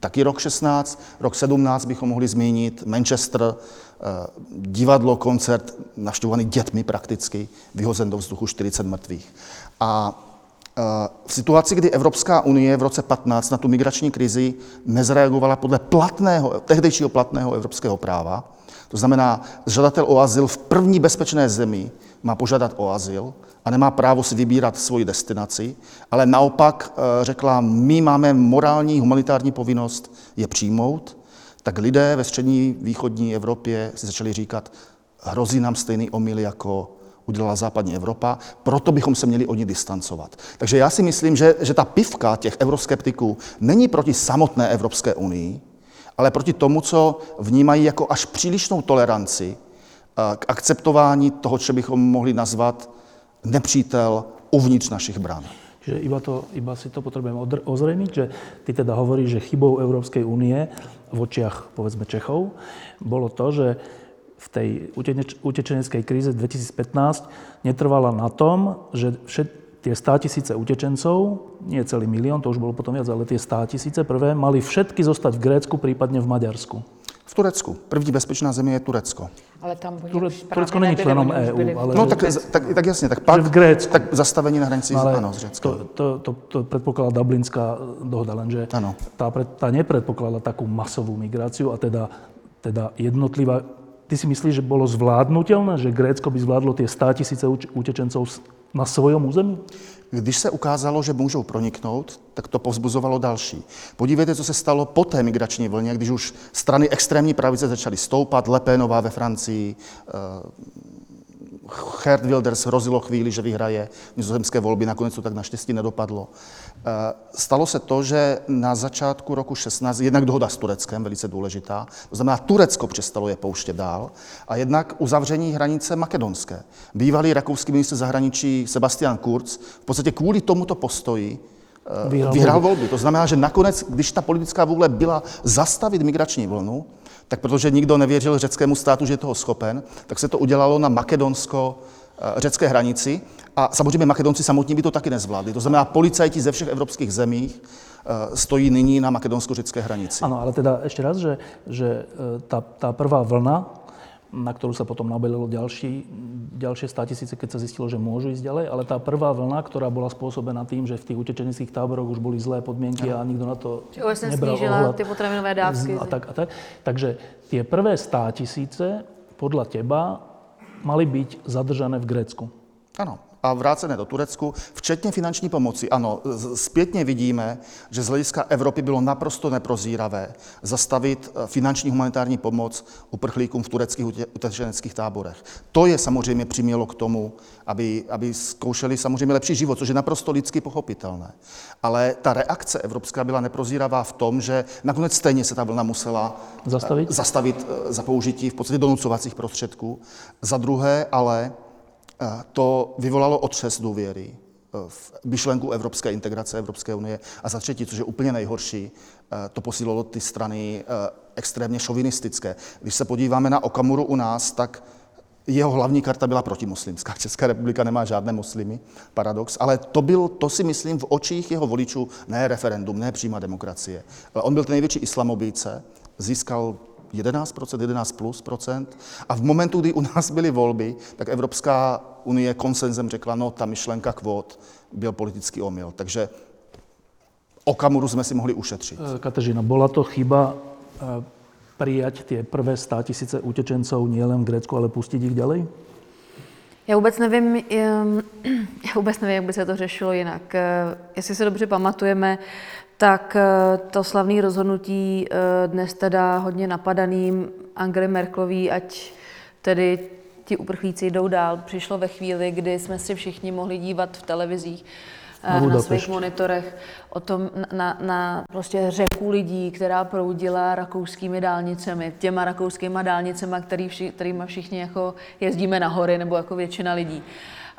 Taky rok 16, rok 17 bychom mohli zmínit Manchester, Eh, divadlo, koncert navštěvovaný dětmi prakticky, vyhozen do vzduchu 40 mrtvých. A eh, v situaci, kdy Evropská unie v roce 15 na tu migrační krizi nezreagovala podle platného, tehdejšího platného evropského práva, to znamená, žadatel o azyl v první bezpečné zemi má požádat o azyl a nemá právo si vybírat svoji destinaci, ale naopak eh, řekla, my máme morální, humanitární povinnost je přijmout tak lidé ve střední východní Evropě si začali říkat, hrozí nám stejný omyl, jako udělala západní Evropa, proto bychom se měli od ní distancovat. Takže já si myslím, že, že ta pivka těch euroskeptiků není proti samotné Evropské unii, ale proti tomu, co vnímají jako až přílišnou toleranci k akceptování toho, co bychom mohli nazvat nepřítel uvnitř našich brán. Že iba, to, iba si to potrebujeme ozrejmiť, že ty teda hovoríš, že chybou Európskej únie v očiach, povedzme, Čechov, bolo to, že v tej utečeneckej kríze 2015 netrvala na tom, že všet, tie 100 tisíce utečencov, nie celý milión, to už bolo potom viac, ale tie 100 tisíce prvé, mali všetky zostať v Grécku, prípadne v Maďarsku. V Turecku. První bezpečná země je Turecko. Ale tam Ture, Turecko není členom EU. Ale... No tak, tak, tak jasně, tak pak v Grécku. tak zastavení na hranici ale ano, s To, to, to, to predpokladá Dublinská dohoda, lenže ano. tá, tá nepredpokladá takú masovú migráciu a teda, teda jednotlivá... Ty si myslíš, že bolo zvládnutelné, že Grécko by zvládlo tie 100 tisíce utečencov na svojom území? Když se ukázalo, že můžou proniknout, tak to povzbuzovalo další. Podívejte, co se stalo po té migrační vlně, když už strany extrémní pravice začaly stoupat, Lepénová ve Francii, Gerd Wilders hrozilo chvíli, že vyhraje nizozemské volby, nakonec to tak naštěstí nedopadlo. Eh, stalo se to, že na začátku roku 16, jednak dohoda s Tureckem, velice důležitá, to znamená, Turecko přestalo je pouštět dál, a jednak uzavření hranice makedonské. Bývalý rakouský ministr zahraničí Sebastian Kurz v podstatě kvůli tomuto postoji eh, vyhrál, vyhrál volby. To znamená, že nakonec, když ta politická vůle byla zastavit migrační vlnu, tak protože nikdo nevěřil řeckému státu, že je toho schopen, tak se to udělalo na makedonsko-řecké hranici. A samozřejmě Makedonci samotní by to taky nezvládli. To znamená, policajti ze všech evropských zemí eh, stojí nyní na makedonsko-řecké hranici. Ano, ale teda ještě raz, že, že eh, ta, ta prvá vlna na ktorú sa potom nabelilo ďalší, ďalšie tisíce, keď sa zistilo, že môžu ísť ďalej, ale tá prvá vlna, ktorá bola spôsobená tým, že v tých utečeneckých táboroch už boli zlé podmienky a nikto na to Čiže nebral ohľad. tie potravinové dávky. A tak, a tak. Takže tie prvé tisíce podľa teba mali byť zadržané v Grécku. Ano, a vrácené do Turecku, včetně finanční pomoci. Ano, zpětně vidíme, že z hlediska Evropy bylo naprosto neprozíravé zastavit eh, finanční humanitární pomoc uprchlíkům v tureckých utečeneckých táborech. To je samozřejmě přimělo k tomu, aby, aby zkoušeli samozřejmě lepší život, což je naprosto lidsky pochopitelné. Ale ta reakce evropská byla neprozíravá v tom, že nakonec stejně se ta vlna musela eh, zastavit, zastavit eh, za použití v podstatě donucovacích prostředků. Za druhé ale to vyvolalo otřes důvěry eh, v myšlenku evropské integrace Evropské unie. A za třetí, což je úplně nejhorší, eh, to posílilo ty strany eh, extrémně šovinistické. Když se podíváme na Okamuru u nás, tak jeho hlavní karta byla protimuslimská. *laughs* Česká republika nemá žádné muslimy, paradox, ale to, byl, to si myslím v očích jeho voličů ne referendum, ne přímá demokracie. Ale on byl ten největší islamobíce, získal 11%, 11 plus procent. A v momentu, kdy u nás byly volby, tak Evropská unie konsenzem řekla, no ta myšlenka kvót byl politický omyl. Takže Okamuru jsme si mohli ušetřit. Eh, Kateřina, byla to chyba eh, přijat ty prvé 100 tisíce utečenců nielen v Grécku, ale pustit jich dále? Já vůbec nevím, *clears throat* já vůbec nevím, jak by se to řešilo jinak. Eh, jestli se dobře pamatujeme, tak eh, to slavné rozhodnutí eh, dnes teda hodně napadaným Angry Merklový, ať tedy ti uprchlíci jdou dál, přišlo ve chvíli, kdy jsme si všichni mohli dívat v televizích, eh, na svých monitorech o tom na, na, na prostě řeku lidí, která proudila rakouskými dálnicemi, těma rakouskýma dálnicemi, který vši, kterýma všichni jako jezdíme na hory, nebo jako většina lidí.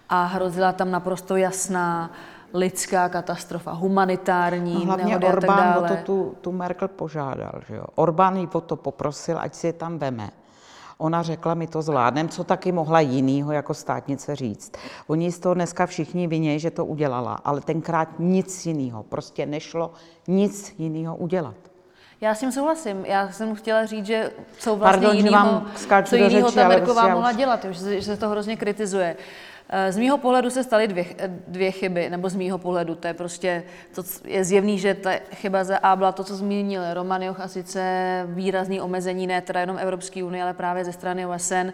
A hrozila tam naprosto jasná lidská katastrofa, humanitární no, hlavně nehody Orbán a tak dále. o to tu, tu Merkel požádal. Že jo? Orbán jí o to poprosil, ať si je tam veme. Ona řekla, my to zvládneme, co taky mohla jinýho jako státnice říct. Oni z toho dneska všichni vinějí, že to udělala, ale tenkrát nic jiného. Prostě nešlo nic jiného udělat. Já s tím souhlasím. Já jsem chtěla říct, že co vlastně Pardon, jinýho, co jiného ta Merková mohla dělat, že, se to hrozně kritizuje. Eh, z mýho pohledu se staly dvě, dvě chyby, nebo z mýho pohledu, to je prostě, to je zjevný, že ta chyba za A byla to, co zmínil Roman Joch, a sice výrazný omezení, ne teda jenom Evropské unie, ale právě ze strany OSN,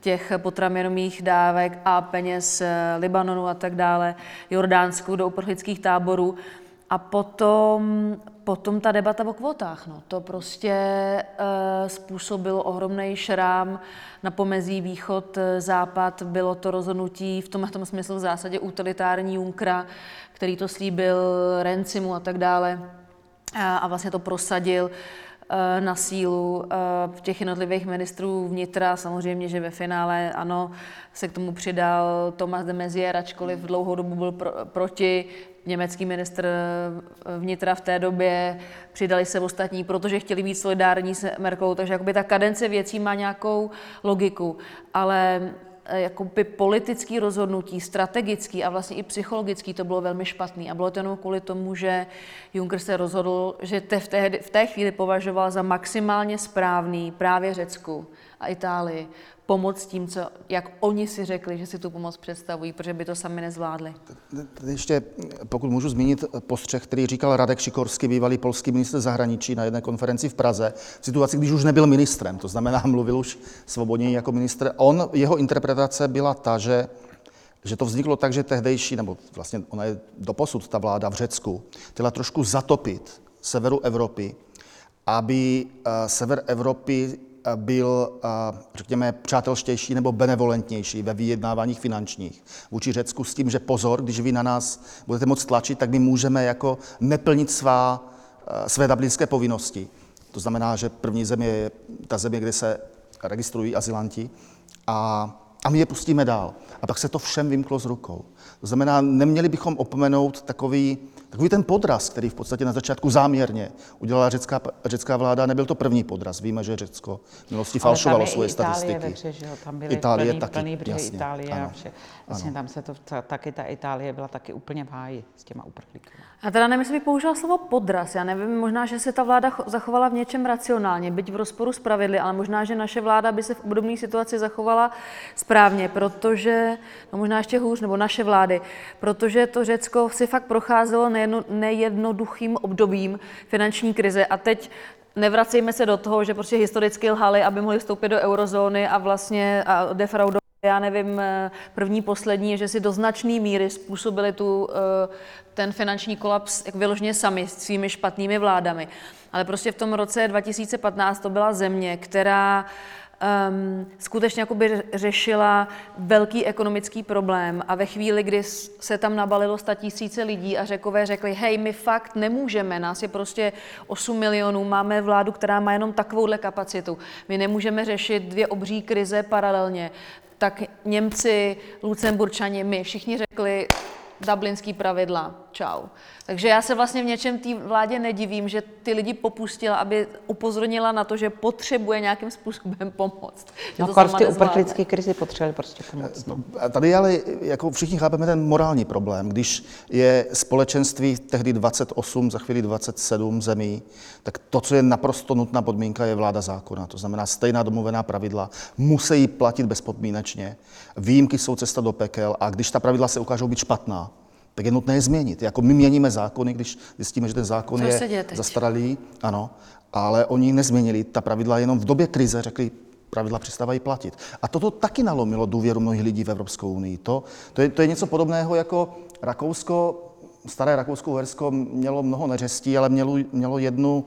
těch potravinových dávek a peněz eh, Libanonu a tak dále, Jordánsku do uprchlických táborů. A potom, potom ta debata o kvotách. No. To prostě e, způsobilo ohromný šrám na pomezí východ-západ. Bylo to rozhodnutí v tomhle tom smyslu v zásadě utilitární Junkra, který to slíbil Rencimu a tak dále. A, a vlastně to prosadil na sílu v těch jednotlivých ministrů vnitra. Samozřejmě, že ve finále ano, se k tomu přidal Tomas de Maizière, ačkoliv dlouhou dobu byl pro, proti německý ministr eh, vnitra v té době, přidali se ostatní, protože chtěli být solidární s Merkelou, takže jakoby ta kadence věcí má nějakou logiku, ale eh, jakoby politický rozhodnutí, strategický a vlastně i psychologický, to bylo velmi špatný. A bylo to jenom kvůli tomu, že Juncker se rozhodl, že te v, té, v té chvíli považoval za maximálně správný právě Řecku a Itálii pomoct tím, co, jak oni si řekli, že si tu pomoc představují, protože by to sami nezvládli. Ještě, pokud můžu zmínit postřeh, který říkal Radek Šikorský, bývalý polský ministr zahraničí na jedné konferenci v Praze, v situaci, když už nebyl ministrem, to znamená, *laughs* mluvil už svobodně jako ministr. On, jeho interpretace byla ta, že že to vzniklo tak, že tehdejší, nebo vlastně ona je doposud ta vláda v Řecku, chtěla trošku zatopit severu Evropy, aby eh, sever Evropy byl, eh, řekněme, přátelštější nebo benevolentnější ve vyjednáváních finančních vůči Řecku s tím, že pozor, když vy na nás budete moc tlačit, tak my můžeme jako neplnit svá, své dublinské povinnosti. To znamená, že první země je ta země, kde se registrují azylanti a, a my je pustíme dál. A pak se to všem vymklo z rukou. To znamená, neměli bychom opomenout takový, takový ten podraz, který v podstatě na začátku záměrně udělala řecká, řecká vláda. Nebyl to první podraz. Víme, že Řecko v minulosti falšovalo svoje Itálie statistiky. Ve hře, že jo? Tam byly Itálie plný, taky, plný břehy jasně, Itálie ano, a vše. Vlastně tam se to, taky ta Itálie byla taky úplně v háji s těma uprchlíky. A teda jestli bych použila slovo podraz. Já nevím, možná, že se ta vláda zachovala v něčem racionálně, byť v rozporu s pravidly, ale možná, že naše vláda by se v obdobné situaci zachovala správně, protože, no možná ještě hůř, nebo naše vlády, protože to Řecko si fakt procházelo nejedno, nejednoduchým obdobím finanční krize a teď nevracejme se do toho, že prostě historicky lhali, aby mohli vstoupit do eurozóny a vlastně a defraudovat já nevím, první, poslední, že si do značné míry způsobili tu, eh, ten finanční kolaps jak vyloženě sami svými špatnými vládami. Ale prostě v tom roce 2015 to byla země, která um, skutečně jakoby řešila velký ekonomický problém. A ve chvíli, kdy se tam nabalilo sta tisíce lidí a řekové řekli, hej, my fakt nemůžeme, nás je prostě 8 milionů, máme vládu, která má jenom takovouhle kapacitu, my nemůžeme řešit dvě obří krize paralelně, tak Němci, Lucemburčani, my všichni řekli, dublinský pravidla, čau. Takže já se vlastně v něčem té vládě nedivím, že ty lidi popustila, aby upozornila na to, že potřebuje nějakým způsobem pomoct. No, to ty uprchlické krizi potřebovali prostě pomoct. No. Tady ale jako všichni chápeme ten morální problém. Když je společenství tehdy 28, za chvíli 27 zemí, tak to, co je naprosto nutná podmínka, je vláda zákona. To znamená stejná domluvená pravidla, musí platit bezpodmínečně. Výjimky jsou cesta do pekel a když ta pravidla se ukážou být špatná, tak je nutné je změnit. Jako my měníme zákony, když zjistíme, že ten zákon Co je zastaralý, ano, ale oni nezměnili ta pravidla jenom v době krize, řekli, pravidla přestávají platit. A toto taky nalomilo důvěru mnohých lidí v Evropskou unii. To, to, je, to je něco podobného jako Rakousko, staré Rakousko-Uhersko mělo mnoho neřestí, ale mělo, mělo jednu,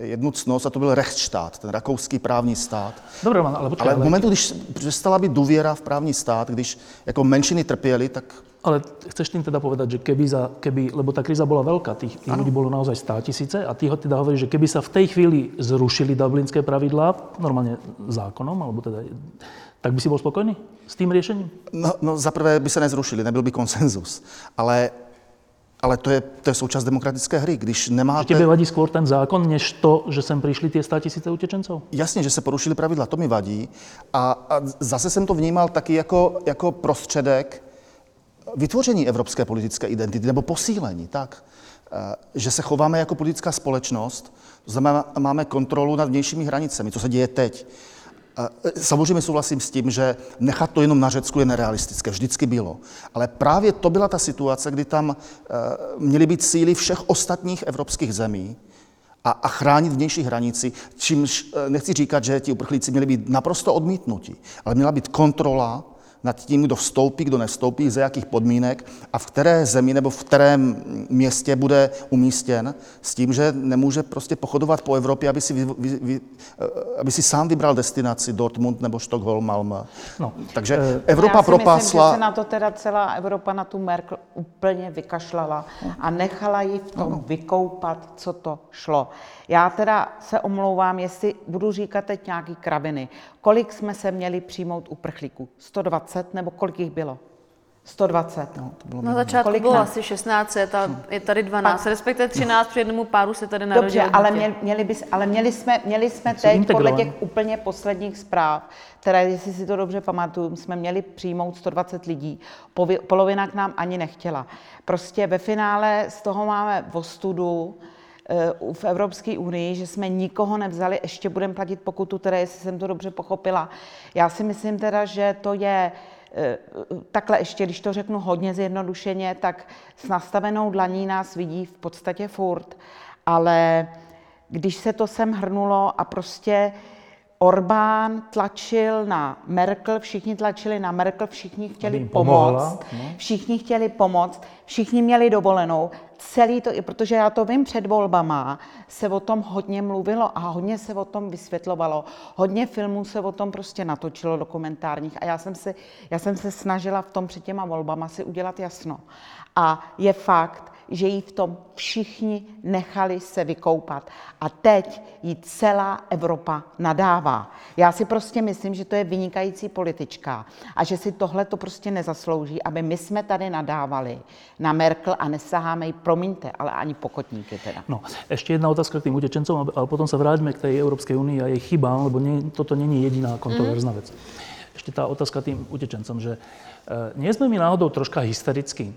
jednu cnost a to byl Rechtsstaat, ten rakouský právní stát. Dobře, ale počkej, ale v momentu, když přestala být důvěra v právní stát, když jako menšiny trpěly, tak ale chceš tým teda povedať, že keby, za, keby lebo tá kríza bola veľká, tých, tých ľudí bolo naozaj 100 tisíce a ty ho teda hovoríš, že keby sa v tej chvíli zrušili dublinské pravidlá, normálne zákonom, alebo teda, tak by si bol spokojný s tým riešením? No, no za prvé by se nezrušili, nebyl by konsenzus, ale ale to je, to je součást demokratické hry, když nemáte... Že tebe vadí skôr ten zákon, než to, že sem přišli tie 100 tisíce utečencov? Jasně, že se porušili pravidla, to mi vadí. A, a zase jsem to vnímal taky jako, jako prostředek, vytvoření evropské politické identity nebo posílení, tak, eh, že se chováme jako politická společnost, to znamená, máme kontrolu nad vnějšími hranicemi, co se děje teď. Eh, samozřejmě souhlasím s tím, že nechat to jenom na Řecku je nerealistické, vždycky bylo. Ale právě to byla ta situace, kdy tam eh, měly být síly všech ostatních evropských zemí, a, a chránit vnější hranici, čímž nechci říkat, že ti uprchlíci měli být naprosto odmítnuti, ale měla být kontrola nad tím, kdo vstoupí, kdo nevstoupí, za jakých podmínek a v které zemi nebo v kterém městě bude umístěn, s tím, že nemůže prostě pochodovat po Evropě, aby si, vy, vy, vy, aby si sám vybral destinaci Dortmund nebo Stockholm, Malmö. No. Takže uh, Evropa já si propásla... Myslím, že se na to teda celá Evropa, na tu Merkel úplně vykašlala a nechala ji v tom no. vykoupat, co to šlo. Já teda se omlouvám, jestli budu říkat teď nějaký krabiny. Kolik jsme se měli přijmout uprchlíků? 120 nebo kolik jich bylo? 120. No, to bylo Na začátku kolik bylo asi 16 a je tady 12, a... respektive 13, při jednomu páru se tady narodilo Dobře, ale, měli, měli, bys, ale měli jsme, měli jsme teď podle těch úplně posledních zpráv, které, jestli si to dobře pamatuju, jsme měli přijmout 120 lidí. Polovina k nám ani nechtěla. Prostě ve finále z toho máme vostudu, v Evropské unii, že jsme nikoho nevzali, ještě budeme platit pokutu, teda jestli jsem to dobře pochopila. Já si myslím teda, že to je eh, takhle ještě, když to řeknu hodně zjednodušeně, tak s nastavenou dlaní nás vidí v podstatě furt, ale když se to sem hrnulo a prostě Orbán tlačil na Merkel, všichni tlačili na Merkel, všichni chtěli pomoct. no. Všichni chtěli pomoct, všichni měli dovolenou. Celý to, protože já to vím před volbama, se o tom hodně mluvilo a hodně se o tom vysvětlovalo. Hodně filmů se o tom prostě natočilo dokumentárních a já jsem, si, já jsem se snažila v tom před těma volbama si udělat jasno. A je fakt, že jí v tom všichni nechali se vykoupat. A teď jí celá Evropa nadává. Já si prostě myslím, že to je vynikající politička a že si tohle to prostě nezaslouží, aby my jsme tady nadávali na Merkel a nesaháme jí, promiňte, ale ani pokotníky teda. No, ešte jedna otázka k tým utečencom, ale potom sa vráťme k tej Európskej únii a jej chybám, lebo nie, toto není jediná kontroverzná vec. Ešte tá otázka tým utečencom, že e, nie sme my náhodou troška hysterickí.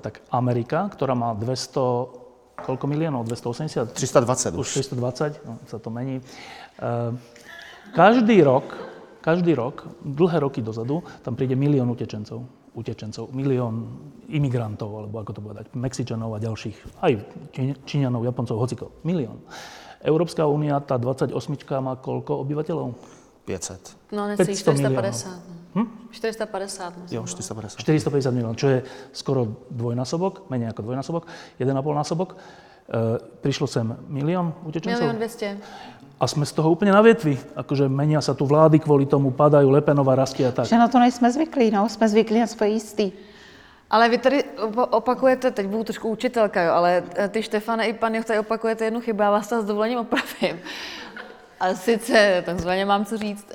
Tak Amerika, ktorá má 200, koľko miliónov? 280? 320 už už. 620, no, sa to mení. E, každý rok, každý rok, dlhé roky dozadu, tam príde milión utečencov. Utečencov, milión imigrantov, alebo ako to povedať, Mexičanov a ďalších, aj Číň- Číňanov, Japoncov, hociko. Milión. Európska únia, tá 28 má koľko obyvateľov? 500. No, 500 necí, 450. milionů. No. 450. myslím. Jo, 450. 450 miliónov, čo je skoro dvojnásobok, menej ako dvojnásobok, 1,5 násobok. E, prišlo sem milión utečencov. Milion 200. A sme z toho úplne na větvi. Akože menia sa tu vlády kvôli tomu, padajú Lepenová rastie a tak. Že na to nejsme zvyklí, no, jsme zvyklí na svoje jistý. Ale vy tady opa- opakujete, teď budu trošku učitelka, jo, ale eh, ty Štefane i pan Joch tady opakujete jednu chybu, já vás to s dovolením opravím. A sice, takzvaně mám co říct,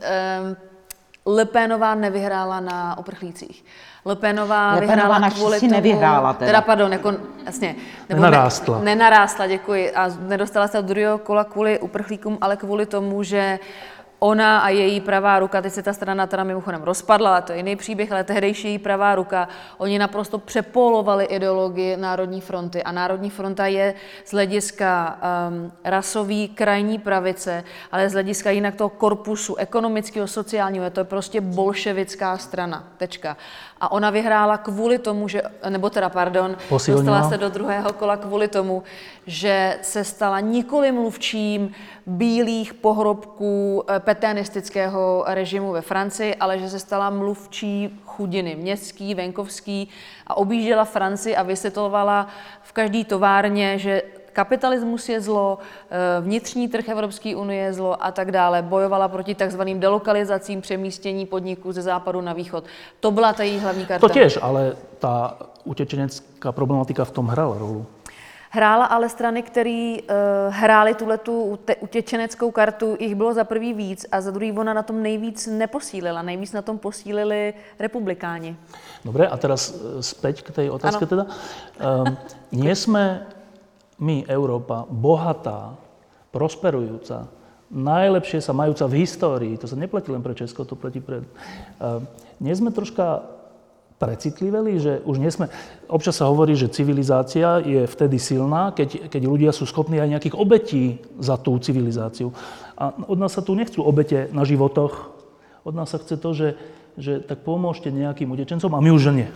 Lepénová nevyhrála na uprchlících. Lepénová Le Penová vyhrála naštěstí kvůli tomu, nevyhrála teda. teda pardon, jako, jasně. Nenarástla. Ne, nenarástla, děkuji. A nedostala se do druhého kola kvůli uprchlíkům, ale kvůli tomu, že ona a její pravá ruka, teď se ta strana teda mimochodem rozpadla, to je jiný příběh, ale tehdejší její pravá ruka, oni naprosto přepolovali ideologii Národní fronty a Národní fronta je z hlediska um, rasový krajní pravice, ale z hlediska jinak toho korpusu ekonomického, sociálního, je to prostě bolševická strana, tečka. A ona vyhrála kvůli tomu, že, nebo teda pardon, Posilnila. dostala se do druhého kola kvůli tomu, že se stala nikoli mluvčím bílých pohrobků eh, petenistického režimu ve Francii, ale že se stala mluvčí chudiny, městský, venkovský a objížděla Francii a vysvětlovala v každé továrně, že kapitalismus je zlo, eh, vnitřní trh Evropské unie je zlo a tak dále. Bojovala proti takzvaným delokalizacím, přemístění podniků ze západu na východ. To byla ta její hlavní karta. To tiež, ale tá utečenecká problematika v tom hrala rolu. Hrála ale strany, které uh, hrály tuhle tu utečeneckou kartu, jich bylo za prvý víc a za druhý ona na tom nejvíc neposílila. Nejvíc na tom posílili republikáni. Dobre, a teraz e, späť k tej otázke Áno. teda. Um, nie sme my, Európa, bohatá, prosperujúca, najlepšie sa majúca v histórii, to sa neplatí len pre Česko, to platí pre... Um, nie sme troška precitliveli, že už nie sme... Občas sa hovorí, že civilizácia je vtedy silná, keď, keď ľudia sú schopní aj nejakých obetí za tú civilizáciu. A od nás sa tu nechcú obete na životoch, od nás sa chce to, že, že tak pomôžte nejakým utečencom a my už nie.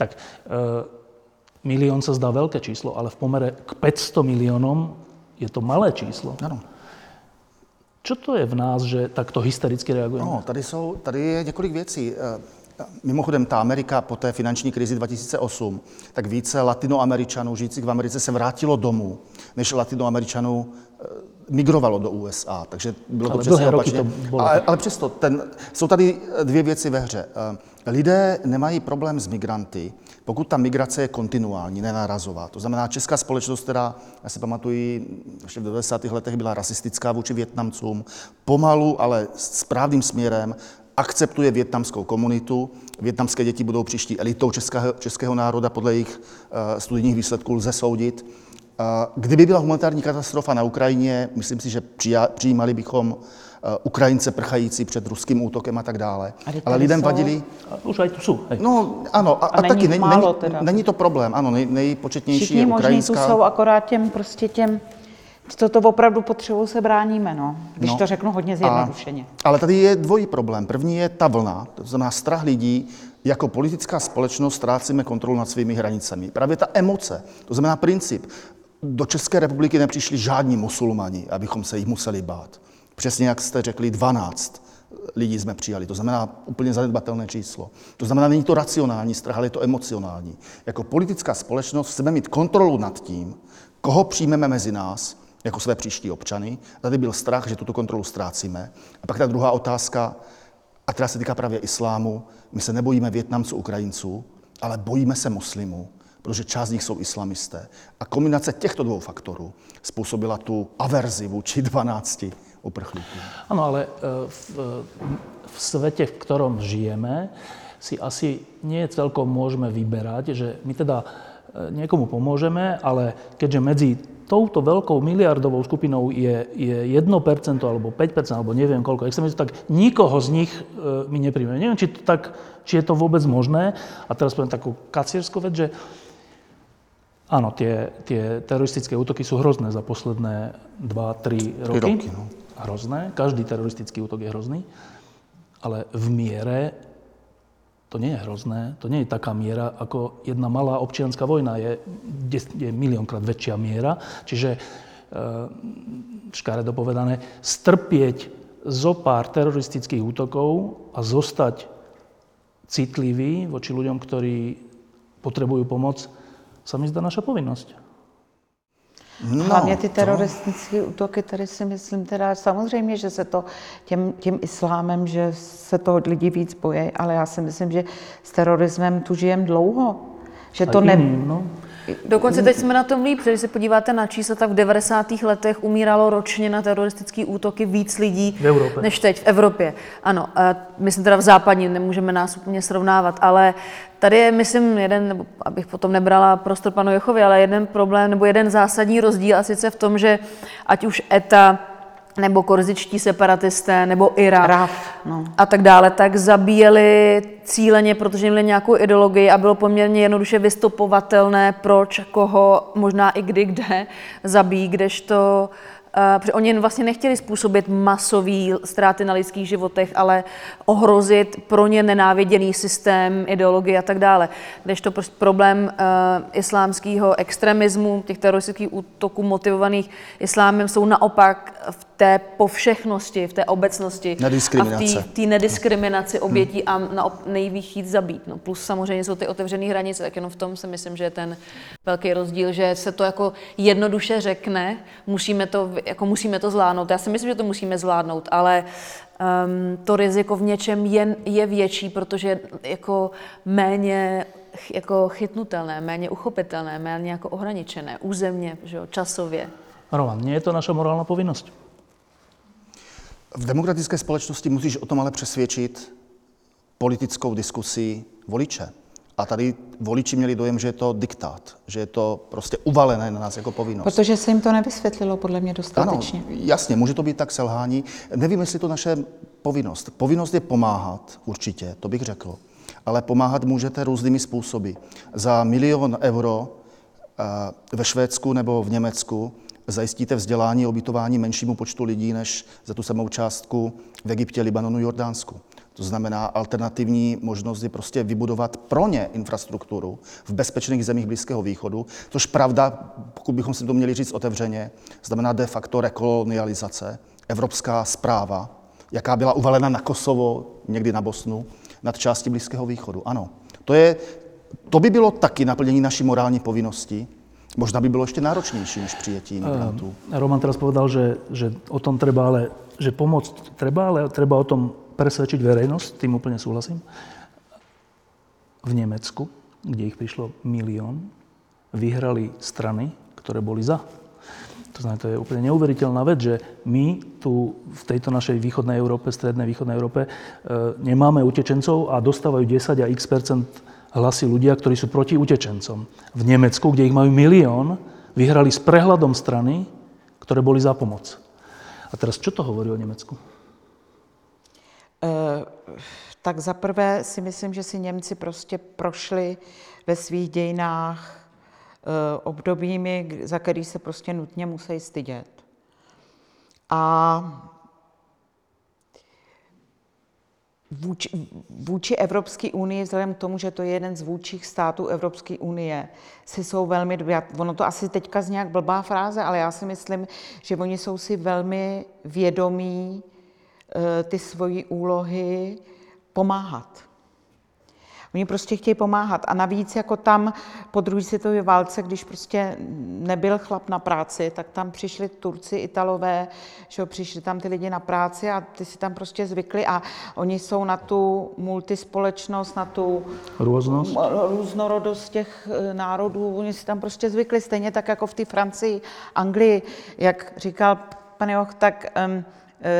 Tak e, milión sa zdá veľké číslo, ale v pomere k 500 miliónom je to malé číslo. Ano. Čo to je v nás, že takto hystericky reagujeme? No, tady, jsou, tady je několik věcí. Eh, Mimochodem, ta Amerika po té finanční krizi 2008, tak více latinoameričanů žijících v Americe se vrátilo domů, než latinoameričanů eh, migrovalo do USA. Takže bylo to Ale přesně dlhé roky opačně. to bylo ale, ale přesto, ten, jsou tady dvě věci ve hře. Eh, Lidé nemají problém s migranty, pokud ta migrace je kontinuální, nenarazová. To znamená, česká společnost, která, já si pamatuju, ještě v 90. letech byla rasistická vůči Větnamcům, pomalu, ale správným směrem akceptuje větnamskou komunitu. Větnamské děti budou příští elitou českého, českého národa, podle jejich uh, studijních výsledků lze soudit. Uh, kdyby byla humanitární katastrofa na Ukrajině, myslím si, že přijímali bychom Ukrajince prchající před ruským útokem a tak dále. A Ale lidem jsou- vadili... Už aj tu. Hej. No ano, a, A a, není taky není, málo není, není to problém, ano, nej, nejpočetnější Všichni je možní tu ukrajinská. jsou, akorát těm prostě těm, co to opravdu potřebují, se bráníme, no. Když No. to řeknu hodně zjednodušeně. A, ale tady je dvojí problém. První je ta vlna, to znamená strach lidí. Jako politická společnost ztrácíme kontrolu nad svými hranicemi. Právě ta emoce, to znamená princip. Do České republiky nepřišli žádní musulmani, abychom se jich museli bát. Přesně jak jste řekli, 12 lidí jsme přijali. To znamená úplně zanedbatelné číslo. To znamená, není to racionální strach, ale je to emocionální. Jako politická společnost chceme mít kontrolu nad tím, koho přijmeme mezi nás, jako své příští občany. Tady byl strach, že tuto kontrolu ztrácíme. A pak ta druhá otázka, a která se týká právě islámu. My se nebojíme Větnamců, Ukrajinců, ale bojíme se muslimů, protože část z nich jsou islamisté. A kombinace těchto dvou faktorů způsobila tu averzi vůči 12 uprchlíků. Ano, ale e, v, v svete, v ktorom žijeme, si asi nie celkom môžeme vyberať, že my teda e, niekomu pomôžeme, ale keďže medzi touto veľkou miliardovou skupinou je, je 1% alebo 5% alebo neviem koľko extrémistov, tak nikoho z nich e, my nepríjmeme. Neviem, či, to tak, či je to vôbec možné. A teraz poviem takú kacierskú vec, že áno, tie, tie teroristické útoky sú hrozné za posledné 2-3 roky. roky no. Hrozné. Každý teroristický útok je hrozný. Ale v miere to nie je hrozné, to nie je taká miera, ako jedna malá občianská vojna je, je miliónkrát väčšia miera. Čiže, e, škaredo povedané, strpieť zo pár teroristických útokov a zostať citlivý voči ľuďom, ktorí potrebujú pomoc, sa mi zdá naša povinnosť. No, Hlavně ty teroristické to... útoky, tady si myslím teda samozřejmě, že se to těm, tím islámem, že se to lidi víc bojí, ale já si myslím, že s terorismem tu žijem dlouho. Že to ne... No. Dokonce teď jsme na tom líp, když se podíváte na čísla, tak v 90. letech umíralo ročně na teroristické útoky víc lidí než teď v Evropě. Ano, myslím teda v západní, nemůžeme nás úplně srovnávat, ale tady je, myslím, jeden, nebo abych potom nebrala prostor panu Jechovi, ale jeden problém, nebo jeden zásadní rozdíl, a sice v tom, že ať už ETA, nebo korzičtí separatisté, nebo Irak Raf, no. a tak dále, tak zabíjeli cíleně, protože měli nějakou ideologii a bylo poměrně jednoduše vystupovatelné, proč, koho, možná i kdy, kde zabíjí, kdežto Uh, protože oni vlastně nechtěli způsobit masové ztráty na lidských životech, ale ohrozit pro ně nenáviděný systém, ideologii a tak dále. Když to prostě problém uh, islámského extremismu, těch teroristických útoků motivovaných islámem, jsou naopak v té povšechnosti, v té obecnosti a v té nediskriminaci hmm. obětí a na nejvíc chtít zabít. No, plus samozřejmě jsou ty otevřené hranice, tak jenom v tom si myslím, že je ten velký rozdíl, že se to jako jednoduše řekne, musíme to, jako musíme to zvládnout. Já si myslím, že to musíme zvládnout, ale um, to riziko v něčem je, je větší, protože jako méně jako chytnutelné, méně uchopitelné, méně jako ohraničené, územně, že jo, časově. Roman, nie je to naša morálna povinnosť? V demokratické společnosti musíš o tom ale přesvědčit politickou diskusí voliče. A tady voliči měli dojem, že je to diktát, že je to prostě uvalené na nás jako povinnost. Protože se jim to nevysvětlilo podle mě dostatečně. Ano, jasně, může to být tak selhání. Nevím, jestli to naše povinnost. Povinnost je pomáhat, určitě, to bych řekl. Ale pomáhat můžete různými způsoby. Za milion euro eh, ve Švédsku nebo v Německu zajistíte vzdělání a ubytování menšímu počtu lidí než za tu samou částku v Egyptě, Libanonu, Jordánsku. To znamená, alternativní možnost je prostě vybudovat pro ně infrastrukturu v bezpečných zemích Blízkého východu, což pravda, pokud bychom si to měli říct otevřeně, znamená de facto rekolonializace, evropská zpráva, jaká byla uvalena na Kosovo, někdy na Bosnu, nad části Blízkého východu. Ano, to, je, to by bylo taky naplnění naší morální povinnosti, Možná by bylo ještě náročnější než přijetí imigrantů. Roman teraz povedal, že, že o tom treba ale, že pomoct treba, ale treba o tom presvedčiť verejnosť, tým úplne súhlasím. V Nemecku, kde ich prišlo milión, vyhrali strany, ktoré boli za. To znamená, to je úplne neuveriteľná vec, že my tu v tejto našej východnej Európe, strednej východnej Európe, e, nemáme utečencov a dostávajú 10 a x percent hlasy ľudia, ktorí sú proti utečencom. V Nemecku, kde ich majú milión, vyhrali s prehľadom strany, ktoré boli za pomoc. A teraz, čo to hovorí o Německu? E, tak za prvé si myslím, že si Němci prostě prošli ve svých dějinách e, obdobími, za který se prostě nutně musí stydět. A vůči, vůči Evropské unii, vzhledem k tomu, že to je jeden z vůčích států Evropské unie, si jsou velmi, ono to asi teďka z nějak blbá fráze, ale já si myslím, že oni jsou si velmi vědomí eh, ty svoji úlohy pomáhat. Oni prostě chtějí pomáhat. A navíc jako tam po druhé světové válce, když prostě nebyl chlap na práci, tak tam přišli Turci, Italové, že přišli tam ty lidi na práci a ty si tam prostě zvykli a oni jsou na tu multispolečnost, na tu Různost. různorodost těch e, národů, oni si tam prostě zvykli, stejně tak jako v té Francii, Anglii, jak říkal pan Joch, tak um,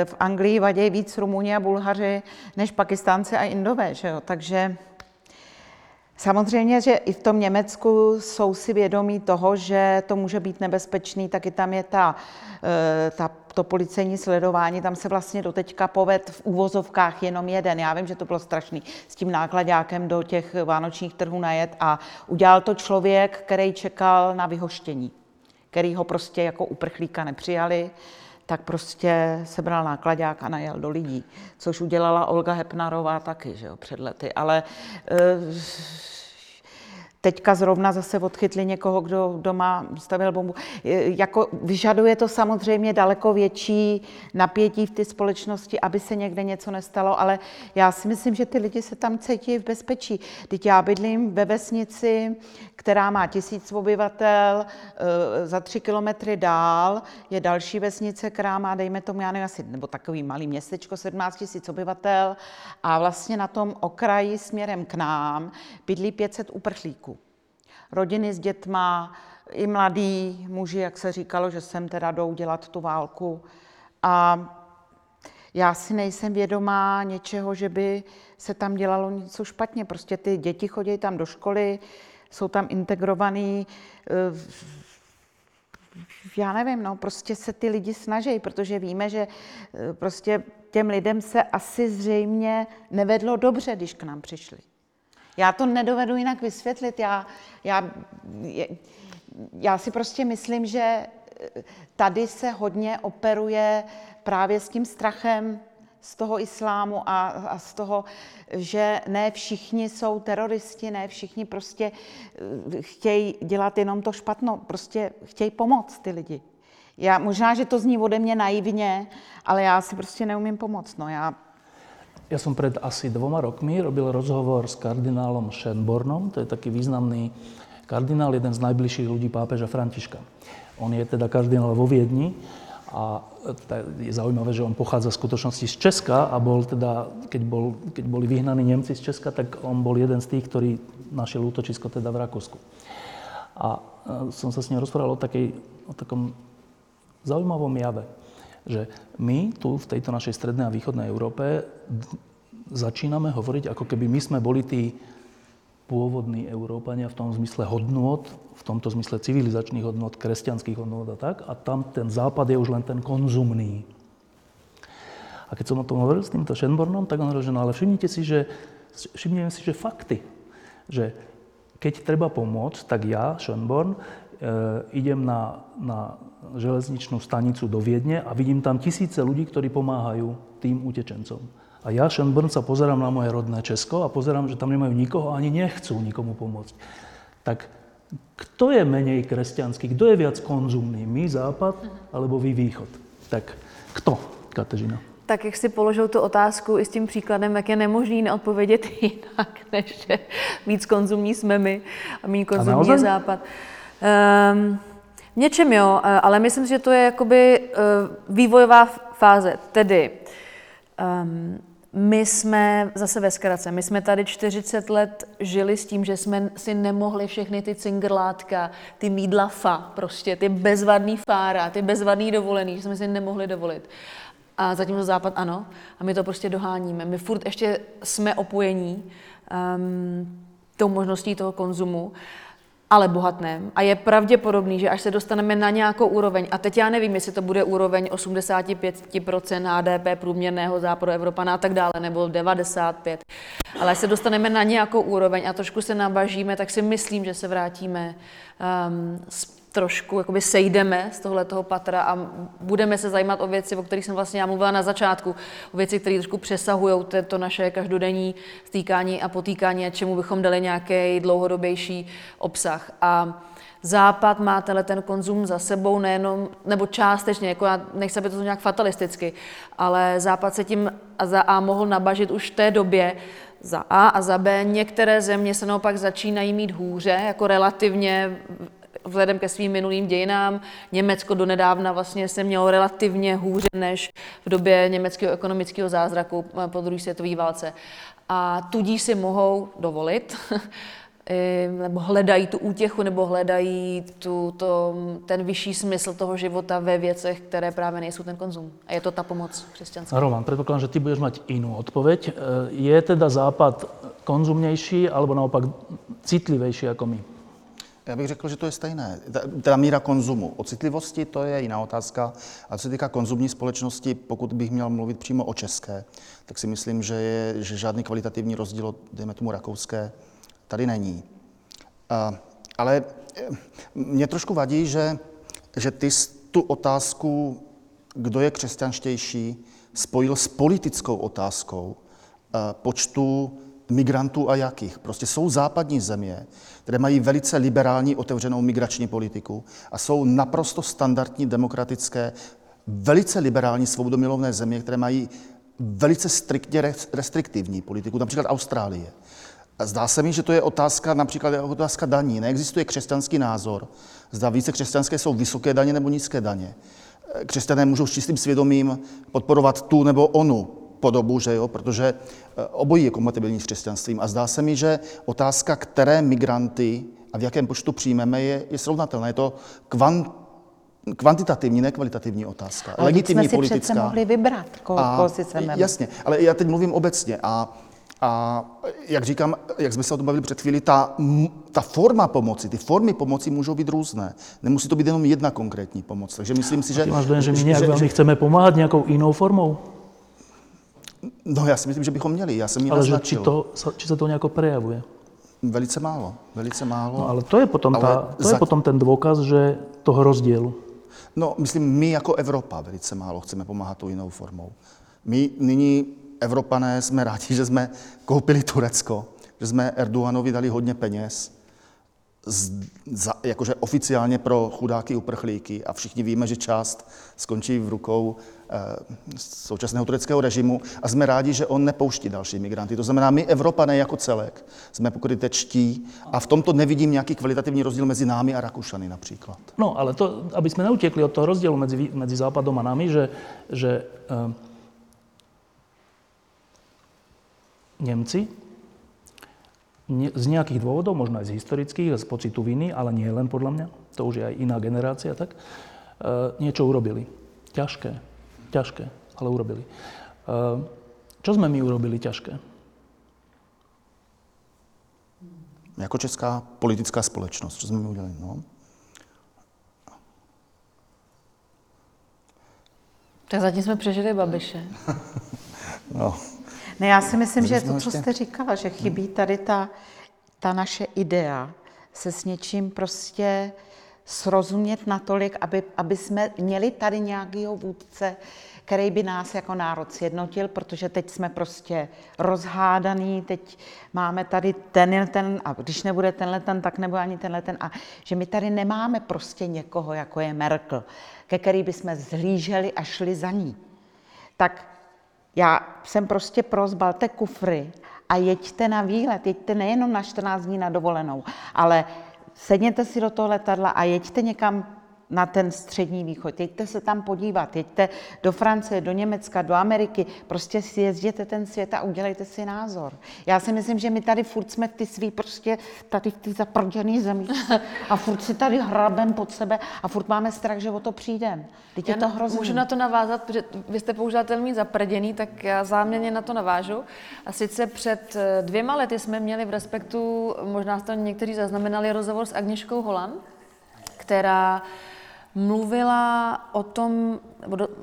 v Anglii vadějí víc Rumuni a Bulhaři než Pakistánci a Indové, že jo? takže Samozřejmě, že i v tom Německu jsou si vědomí toho, že to může být nebezpečný, taky tam je ta, eh, ta, to policejní sledování, tam se vlastně doteďka poved v úvozovkách jenom jeden. Já vím, že to bylo strašný s tím nákladákem do těch vánočních trhů najet a udělal to člověk, který čekal na vyhoštění, který ho prostě jako uprchlíka nepřijali tak prostě sebral nákladák a najel do lidí, což udělala Olga Hepnarová taky, že jo, před lety. Ale e, Teďka zrovna zase odchytli někoho, kdo doma stavil bombu. Jako vyžaduje to samozřejmě daleko větší napětí v té společnosti, aby se někde něco nestalo, ale já si myslím, že ty lidi se tam cítí v bezpečí. Teď já bydlím ve vesnici, která má tisíc obyvatel, e, za tři kilometry dál je další vesnice, která má, dejme tomu, já nevím, asi, nebo takový malý městečko, 17 tisíc obyvatel a vlastně na tom okraji směrem k nám bydlí 500 uprchlíků rodiny s dětma, i mladí muži, jak se říkalo, že sem teda jdou dělat tu válku. A já si nejsem vědomá něčeho, že by se tam dělalo něco špatně. Prostě ty děti chodí tam do školy, jsou tam integrovaný. Eh, já nevím, no, prostě se ty lidi snaží, protože víme, že eh, prostě těm lidem se asi zřejmě nevedlo dobře, když k nám přišli. Já to nedovedu jinak vysvětlit. Já, já, já si prostě myslím, že eh, tady se hodně operuje právě s tím strachem z toho islámu a, a z toho, že ne všichni jsou teroristi, ne všichni prostě eh, chtějí dělat jenom to špatno, prostě chtějí pomoct ty lidi. Já, možná, že to zní ode mě naivně, ale já si prostě neumím pomoct. No, já ja som pred asi dvoma rokmi robil rozhovor s kardinálom Schönbornom, to je taký významný kardinál, jeden z najbližších ľudí pápeža Františka. On je teda kardinál vo Viedni a je zaujímavé, že on pochádza v skutočnosti z Česka a bol teda, keď, bol, keď boli vyhnaní Nemci z Česka, tak on bol jeden z tých, ktorý našiel útočisko teda v Rakúsku. A e, som sa s ním rozprával o, takej, o takom zaujímavom jave že my tu v tejto našej strednej a východnej Európe začíname hovoriť, ako keby my sme boli tí pôvodní Európania v tom zmysle hodnôt, v tomto zmysle civilizačných hodnôt, kresťanských hodnôt a tak. A tam ten západ je už len ten konzumný. A keď som o tom hovoril s týmto Schönbornom, tak on hovoril, že no ale všimnite si, že, všimneme si, že fakty. Že keď treba pomôcť, tak ja, Schönborn, idem na, na železničnú stanicu do Viedne a vidím tam tisíce ľudí, ktorí pomáhajú tým utečencom. A ja, Schönborn, sa pozerám na moje rodné Česko a pozerám, že tam nemajú nikoho ani nechcú nikomu pomôcť. Tak kto je menej kresťanský? Kto je viac konzumný? My, Západ, alebo vy, Východ? Tak kto, Kateřina? Tak jak si položil tu otázku i s tím příkladem, jak je nemožný neodpovědět *laughs* jinak, než že víc konzumní jsme my a méně konzumní je Západ. Um, v něčem jo, eh, ale myslím že to je jakoby eh, vývojová fáze. Tedy um, my jsme zase ve zkratce, my jsme tady 40 let žili s tím, že jsme si nemohli všechny ty cingrlátka, ty mídla fa, prostě ty bezvadný fára, ty bezvadný dovolený, že jsme si nemohli dovolit. A zatím to západ ano. A my to prostě doháníme. My furt ještě jsme opojení um, tou možností toho konzumu ale bohatném. A je pravděpodobný, že až se dostaneme na nějakou úroveň, a teď já nevím, jestli to bude úroveň 85% HDP průměrného západu Evropana a tak dále, nebo 95, ale až se dostaneme na nějakou úroveň a trošku se nabažíme, tak si myslím, že se vrátíme um, trošku jakoby sejdeme z tohle toho patra a budeme se zajímat o věci, o kterých jsem vlastně já mluvila na začátku, o věci, které trošku přesahují to, naše každodenní stýkání a potýkání a čemu bychom dali nějaký dlouhodobější obsah. A Západ má tenhle ten konzum za sebou nejenom, nebo částečně, jako já nechci, aby to nějak fatalisticky, ale Západ se tím a za A mohl nabažit už v té době, za A a za B. Některé země se naopak začínají mít hůře, jako relativně vzhledem ke svým minulým dějinám. Německo donedávna vlastně se mělo relativně hůře než v době německého ekonomického zázraku po druhé světové válce. A tudíž si mohou dovolit *laughs* nebo hledají tu útěchu, nebo hledají tu, to, ten vyšší smysl toho života ve věcech, které právě nejsou ten konzum. A je to ta pomoc křesťanská. Roman, předpokládám, že ty budeš mít jinou odpověď. E, je teda Západ konzumnější, alebo naopak citlivější jako my? Já bych řekl, že to je stejné. Teda míra konzumu. O citlivosti to je jiná otázka. A co se týká konzumní společnosti, pokud bych měl mluvit přímo o české, tak si myslím, že, je, že žádný kvalitativní rozdíl dejme tomu, rakouské tady není. Ale eh, mě trošku vadí, že, že ty tu otázku, kdo je křesťanštější, spojil s politickou otázkou eh, počtu migrantů a jakých. Prostě jsou západní země, které mají velice liberální otevřenou migrační politiku a jsou naprosto standardní demokratické, velice liberální svobodomilovné země, které mají velice striktně restriktivní politiku, například Austrálie. Zdá se mi, že to je otázka například otázka daní. Neexistuje křesťanský názor. Zda více křesťanské jsou vysoké daně nebo nízké daně. Křesťané můžou s čistým svědomím podporovat tu nebo onu podobu, že jo, protože eh, obojí je kompatibilní s křesťanstvím. A zdá se mi, že otázka, které migranty a v jakém počtu přijmeme, je, je srovnatelná. Je to kvant, kvantitativní, ne kvalitativní otázka. Ale Legitimní jsme si politická. přece mohli vybrat, koho, a, koho si chceme. Jasně, ale já teď mluvím obecně. A a jak říkám, jak jsme se o tom bavili před chvíli, ta, ta forma pomoci, ty formy pomoci můžou být různé. Nemusí to být jenom jedna konkrétní pomoc. Takže myslím si, že... Máš dojem, že my nějak že, velmi chceme pomáhat nějakou jinou formou? No já si myslím, že bychom měli. Já jsem ji Ale že či, to, či se to nějak prejavuje? Velice málo, velice málo. No, ale to je potom, ta, to za... je potom ten důkaz, že toho rozdílu. No, myslím, my jako Evropa velice málo chceme pomáhat tou jinou formou. My nyní Evropané jsme rádi, že jsme koupili Turecko, že jsme Erdoganovi dali hodně peněz, z, za, jakože oficiálně pro chudáky uprchlíky a všichni víme, že část skončí v rukou e, současného tureckého režimu a jsme rádi, že on nepouští další migranty. To znamená, my Evropané jako celek jsme pokrytečtí a v tomto nevidím nějaký kvalitativní rozdíl mezi námi a Rakušany například. No, ale to, aby jsme neutěkli od toho rozdílu mezi, mezi Západom a námi, že, že e, Němci z nějakých důvodů, možná i z historických, z pocitu viny, ale nie len podle mě, to už je aj iná generácia, tak e, niečo urobili. Ťažké, ťažké, ale urobili. E, čo jsme my urobili ťažké? Jako česká politická společnost, co jsme my udělali? No. Tak zatím jsme přežili Babiše. *laughs* no, ne, já si myslím, že to, co jste říkala, že chybí tady ta, ta naše idea se s něčím prostě srozumět natolik, aby, aby jsme měli tady nějakého vůdce, který by nás jako národ sjednotil, protože teď jsme prostě rozhádaný, teď máme tady ten, ten, a když nebude tenhle ten, tak nebude ani tenhle ten. A že my tady nemáme prostě někoho, jako je Merkel, ke který bychom zhlíželi a šli za ní. Tak já jsem prostě pro, zbalte kufry a jeďte na výlet. Jeďte nejenom na 14 dní na dovolenou, ale sedněte si do toho letadla a jeďte někam na ten střední východ. Jeďte se tam podívat, jeďte do Francie, do Německa, do Ameriky, prostě si jezděte ten svět a udělejte si názor. Já si myslím, že my tady furt jsme ty svý prostě tady v ty zaprděný zemi *laughs* a furt si tady hrabem pod sebe a furt máme strach, že o to přijdem. Teď je to hrozný. Můžu na to navázat, protože vy jste použila termín zaprděný, tak já záměrně na to navážu. A sice před eh, dvěma lety jsme měli v Respektu, možná jste někteří zaznamenali rozhovor s Agněškou Holan, která mluvila o tom,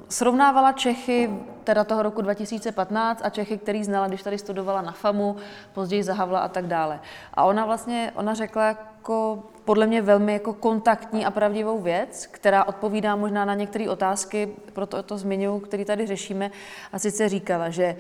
srovnávala Čechy teda toho roku 2015 a Čechy, který znala, když tady studovala na FAMu, později za Havla a tak dále. A ona vlastně, ona řekla jako podle mě velmi jako kontaktní a pravdivou věc, která odpovídá možná na některé otázky, proto to zmiňuji, který tady řešíme. A sice říkala, že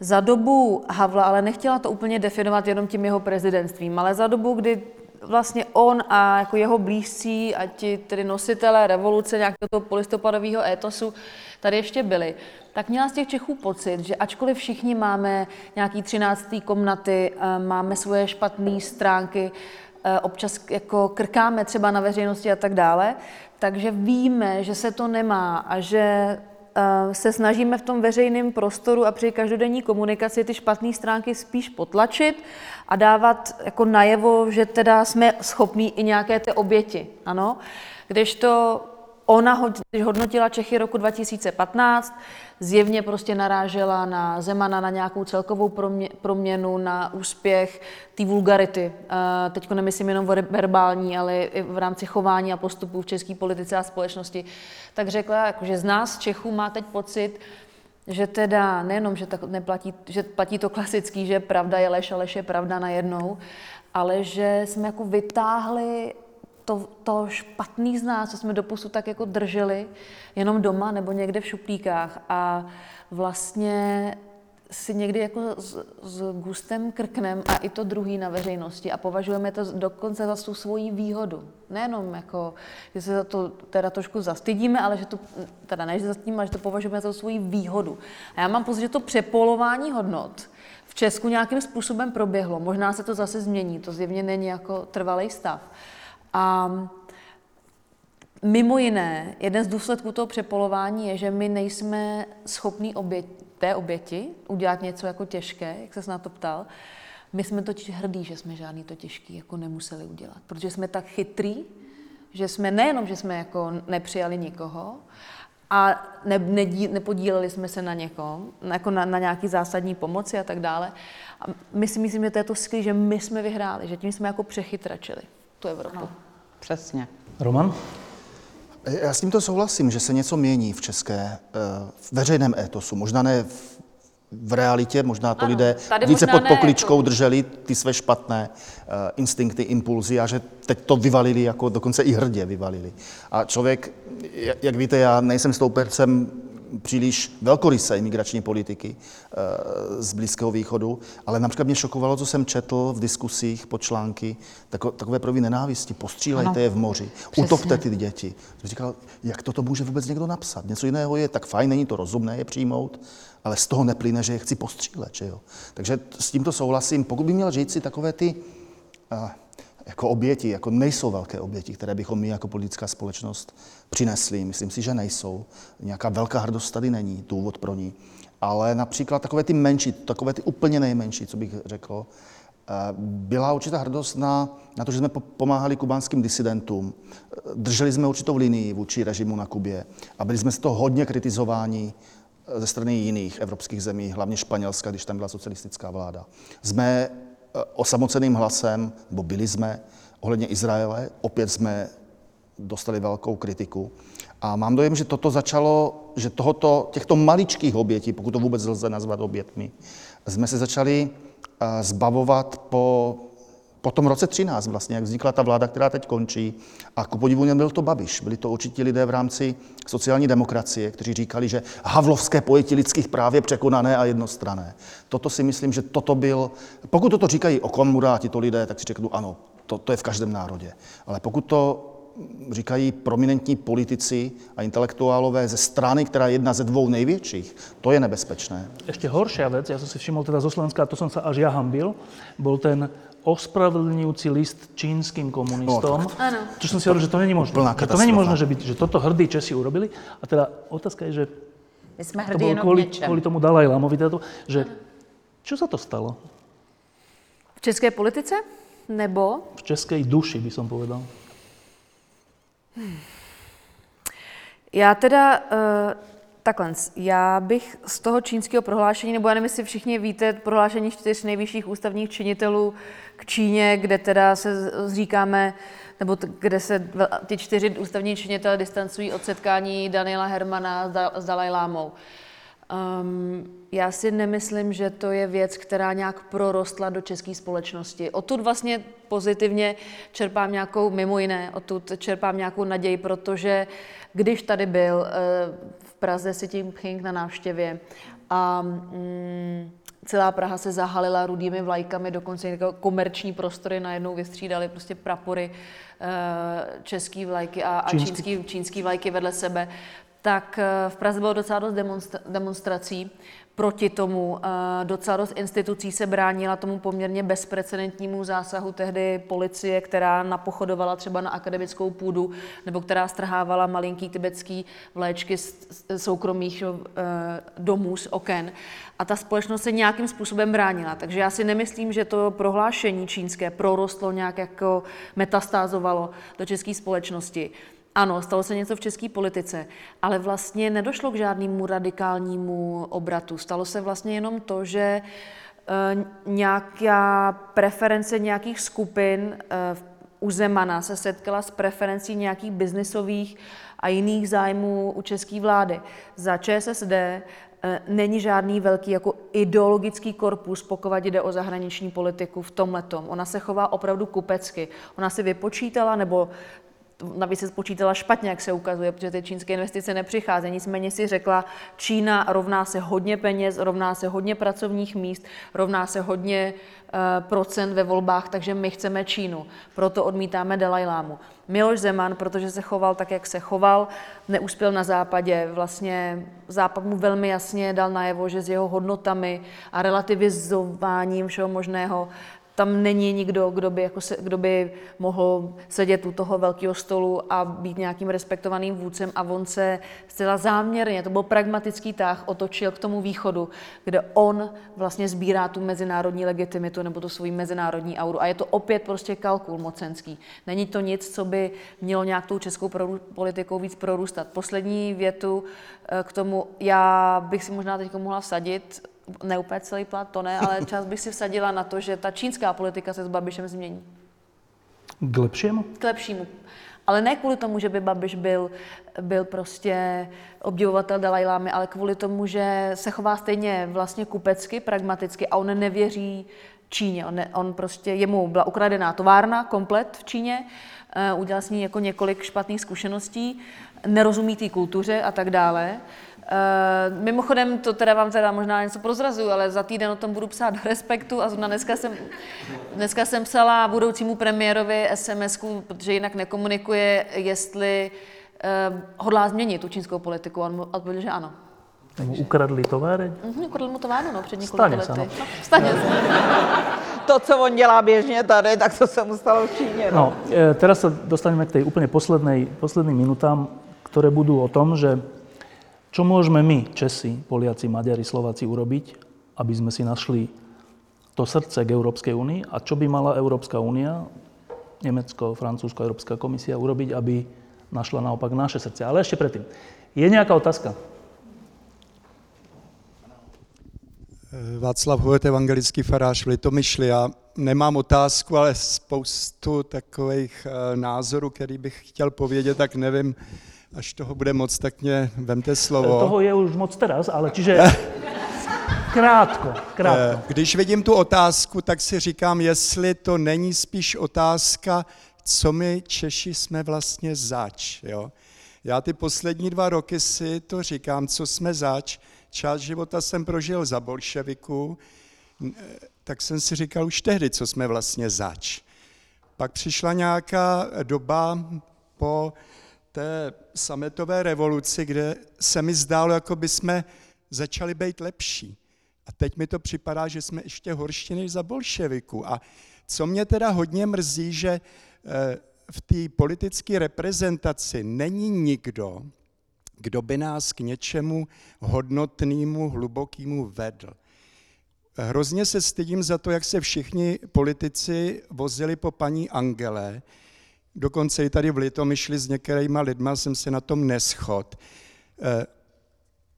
za dobu Havla, ale nechtěla to úplně definovat jenom tím jeho prezidentstvím, ale za dobu, kdy vlastně on a jako jeho blízcí a ti tedy nositelé revoluce nějakého toho polistopadového étosu tady ještě byli, tak měla z těch Čechů pocit, že ačkoliv všichni máme nějaký třináctý komnaty, eh, máme svoje špatné stránky, eh, občas jako krkáme třeba na veřejnosti a tak dále, takže víme, že se to nemá a že se snažíme v tom veřejném prostoru a při každodenní komunikaci ty špatné stránky spíš potlačit a dávat jako najevo, že teda jsme schopní i nějaké ty oběti. Ano? Když to ona, když hodnotila Čechy roku 2015, zjevně prostě narážela na Zemana, na nějakou celkovou proměnu, na úspěch té vulgarity. Eh, Teď nemyslím jenom verbální, ale i v rámci chování a postupů v české politice a společnosti. Tak řekla, jako, že z nás Čechů má teď pocit, že teda nejenom, že tak neplatí, že platí to klasický, že pravda je lež a lež je pravda najednou, ale že jsme jako vytáhli to, to špatný z nás, co jsme doposud tak jako drželi, jenom doma nebo někde v šuplíkách a vlastně si někdy jako s, s gustem krknem a i to druhý na veřejnosti a považujeme to dokonce za tu svoji výhodu. Nejenom jako, že se za to teda trošku zastydíme, ale že to, teda ne, že zastydíme, ale že to považujeme za svoji výhodu. A já mám pocit, že to přepolování hodnot v Česku nějakým způsobem proběhlo. Možná se to zase změní, to zjevně není jako trvalý stav. A mimo jiné, jeden z důsledků toho přepolování je, že my nejsme schopní obět, té oběti udělat něco jako těžké, jak se na to ptal. My jsme totiž hrdí, že jsme žádný to těžký jako nemuseli udělat, protože jsme tak chytrý, že jsme nejenom, že jsme jako nepřijali nikoho, a ne, ne, nepodíleli jsme se na někom, jako na, na nějaký zásadní pomoci a tak dále. A my si myslím, že to je to skvělé, že my jsme vyhráli, že tím jsme jako přechytračili tu Evropu. No, přesně. Roman? Já s tímto souhlasím, že se něco mění v české, eh, v veřejném étosu. Možná ne v, v realitě, možná to ano, lidé více pod pokličkou ne, to... drželi ty své špatné uh, instinkty, impulzy a že teď to vyvalili, jako dokonce i hrdě vyvalili. A člověk, jak víte, já nejsem stoupercem příliš velkorysé imigrační politiky eh, z Blízkého východu, ale například mě šokovalo, co jsem četl v diskusích po články, takové projevy nenávisti, postřílejte ano, je v moři, přesně. utopte ty děti. Jsem říkal, jak toto může vůbec někdo napsat? Něco jiného je, tak fajn, není to rozumné je přijmout, ale z toho neplyne, že je chci postřílet. Že jo? Takže s tímto souhlasím. Pokud by měl říct si takové ty uh, jako oběti, jako nejsou velké oběti, které bychom my jako politická společnost přinesli. Myslím si, že nejsou. Nějaká velká hrdost tady není, důvod pro ní. Ale například takové ty menší, takové ty úplně nejmenší, co bych řekl, eh, byla určitá hrdost na, na to, že jsme pomáhali kubánským disidentům. Drželi jsme určitou linii vůči režimu na Kubě a byli jsme z toho hodně kritizováni eh, ze strany jiných evropských zemí, hlavně Španělska, když tam byla socialistická vláda. Jsme Eh, osamoceným hlasem, nebo byli jsme, ohledně Izraele. Opět jsme dostali velkou kritiku. A mám dojem, že toto začalo, že tohoto, těchto maličkých obětí, pokud to vůbec lze nazvat obětmi, jsme se začali eh, zbavovat po po tom roce 13 vlastně, jak vznikla ta vláda, která teď končí. A ku podivu nebyl to Babiš, byli to určitě lidé v rámci sociální demokracie, kteří říkali, že havlovské pojetí lidských práv je překonané a jednostrané. Toto si myslím, že toto byl, pokud toto říkají o Komura a tito lidé, tak si řeknu ano, to, to je v každém národě. Ale pokud to říkají prominentní politici a intelektuálové ze strany, která je jedna ze dvou největších, to je nebezpečné. Ještě horší věc, já jsem si všiml teda zo Slovenska, to jsem se až já hambil, byl ten ospravedlňujúci list čínskym komunistom. No, ano. Čo som si hovoril, že to není možné. Že to není možné, že, by, že toto hrdí Česi urobili. A teda otázka je, že My jsme to bolo kvôli, kvôli tomu Dalaj Lamovi, že čo sa to stalo? V české politice? Nebo? V českej duši, by som povedal. Já teda uh, Takhle, já bych z toho čínského prohlášení, nebo já nevím, jestli všichni víte, prohlášení čtyř nejvyšších ústavních činitelů k Číně, kde teda se zříkáme, nebo t- kde se ty čtyři ústavní činitelé distancují od setkání Daniela Hermana s, da- s Dalajlámou. Um, já si nemyslím, že to je věc, která nějak prorostla do české společnosti. Odtud vlastně pozitivně čerpám nějakou, mimo jiné, odtud čerpám nějakou naději, protože když tady byl eh, v Praze si tím King na návštěvě a mm, celá Praha se zahalila rudými vlajkami, dokonce komerční prostory najednou vystřídali prostě prapory eh, český vlajky a, a čínský, čínský vlajky vedle sebe, tak eh, v Praze bylo docela dost demonstrací proti tomu. Eh, docela dost institucí se bránila tomu poměrně bezprecedentnímu zásahu tehdy policie, která napochodovala třeba na akademickou půdu, nebo která strhávala malinký tibetský vléčky z soukromých eh, domů z oken. A ta společnost se nějakým způsobem bránila. Takže já si nemyslím, že to prohlášení čínské prorostlo nějak jako metastázovalo do české společnosti. Ano, stalo se něco v české politice, ale vlastně nedošlo k žádnému radikálnímu obratu. Stalo se vlastně jenom to, že eh, nějaká preference nějakých skupin eh, u Zemana se setkala s preferencí nějakých biznisových a jiných zájmů u české vlády. Za ČSSD eh, není žádný velký jako ideologický korpus, pokud jde o zahraniční politiku v tomhle. Ona se chová opravdu kupecky. Ona si vypočítala, nebo navíc se spočítala špatně, jak se ukazuje, protože ty čínské investice nepřicházejí. Nicméně si řekla, Čína rovná se hodně peněz, rovná se hodně pracovních míst, rovná se hodně uh, procent ve volbách, takže my chceme Čínu. Proto odmítáme Dalajlámu. Miloš Zeman, protože se choval tak, jak se choval, neuspěl na západě. Vlastně západ mu velmi jasně dal najevo, že s jeho hodnotami a relativizováním všeho možného tam není nikdo, kdo by, jako se, kdo by mohl sedět u toho velkého stolu a být nějakým respektovaným vůdcem a on se zcela záměrně, to byl pragmatický tah, otočil k tomu východu, kde on vlastně sbírá tu mezinárodní legitimitu nebo tu svoji mezinárodní auru. A je to opět prostě kalkul mocenský. Není to nic, co by mělo nějak tou českou politikou víc prorůstat. Poslední větu eh, k tomu, já bych si možná teď mohla vsadit, ne úplně celý plat, to ne, ale čas bych si vsadila na to, že ta čínská politika se s Babišem změní. K lepšímu? K lepšímu. Ale ne kvůli tomu, že by Babiš byl, byl prostě obdivovatel Dalajlámy, ale kvůli tomu, že se chová stejně vlastně kupecky, pragmaticky a on nevěří Číně. On, ne, on prostě, jemu byla ukradená továrna komplet v Číně, uh, udělal s ní jako několik špatných zkušeností, nerozumí té kultuře a tak dále. Uh, mimochodem, to teda vám teda možná něco prozrazuju, ale za týden o tom budu psát do Respektu a zrovna dneska jsem, dneska jsem psala budoucímu premiérovi sms protože jinak nekomunikuje, jestli uh, hodlá změnit tu čínskou politiku. On odpověděl, že ano. Ukradli továreň? Mhm, ukradli mu továrnu, no, před několika lety. No. Stane se. *laughs* To, co on dělá běžně tady, tak to se mu stalo v Číně. No. no e, teraz sa dostaneme k tej úplne poslednej, posledným minutám, ktoré budú o tom, že čo môžeme my, Česi, Poliaci, Maďari, Slováci urobiť, aby sme si našli to srdce k Európskej únii a čo by mala Európska únia, Nemecko, Francúzsko, Európska komisia urobiť, aby našla naopak naše srdce. Ale ešte predtým. Je nejaká otázka? Václav Hojot, evangelický farář v Litomyšli. Já nemám otázku, ale spoustu takových eh, názorů, který bych chtěl povědět, tak nevím, až toho bude moc, tak mě vemte slovo. Toho je už moc teraz, ale čiže *laughs* krátko, krátko. Eh, když vidím tu otázku, tak si říkám, jestli to není spíš otázka, co my Češi jsme vlastně zač. Jo? Já ty poslední dva roky si to říkám, co jsme zač. Část života jsem prožil za bolševiku, eh, tak jsem si říkal už tehdy, co jsme vlastně zač. Pak přišla nějaká doba po té sametové revoluci, kde se mi zdálo, jako by jsme začali být lepší. A teď mi to připadá, že jsme ještě horší než za bolševiku. A co mě teda hodně mrzí, že eh, v té politické reprezentaci není nikdo, kdo by nás k něčemu hodnotnému, hlubokému vedl. Hrozně se stydím za to, jak se všichni politici vozili po paní Angele, dokonce i tady v Litomyšli s některýma lidma jsem se na tom neschod. Eh,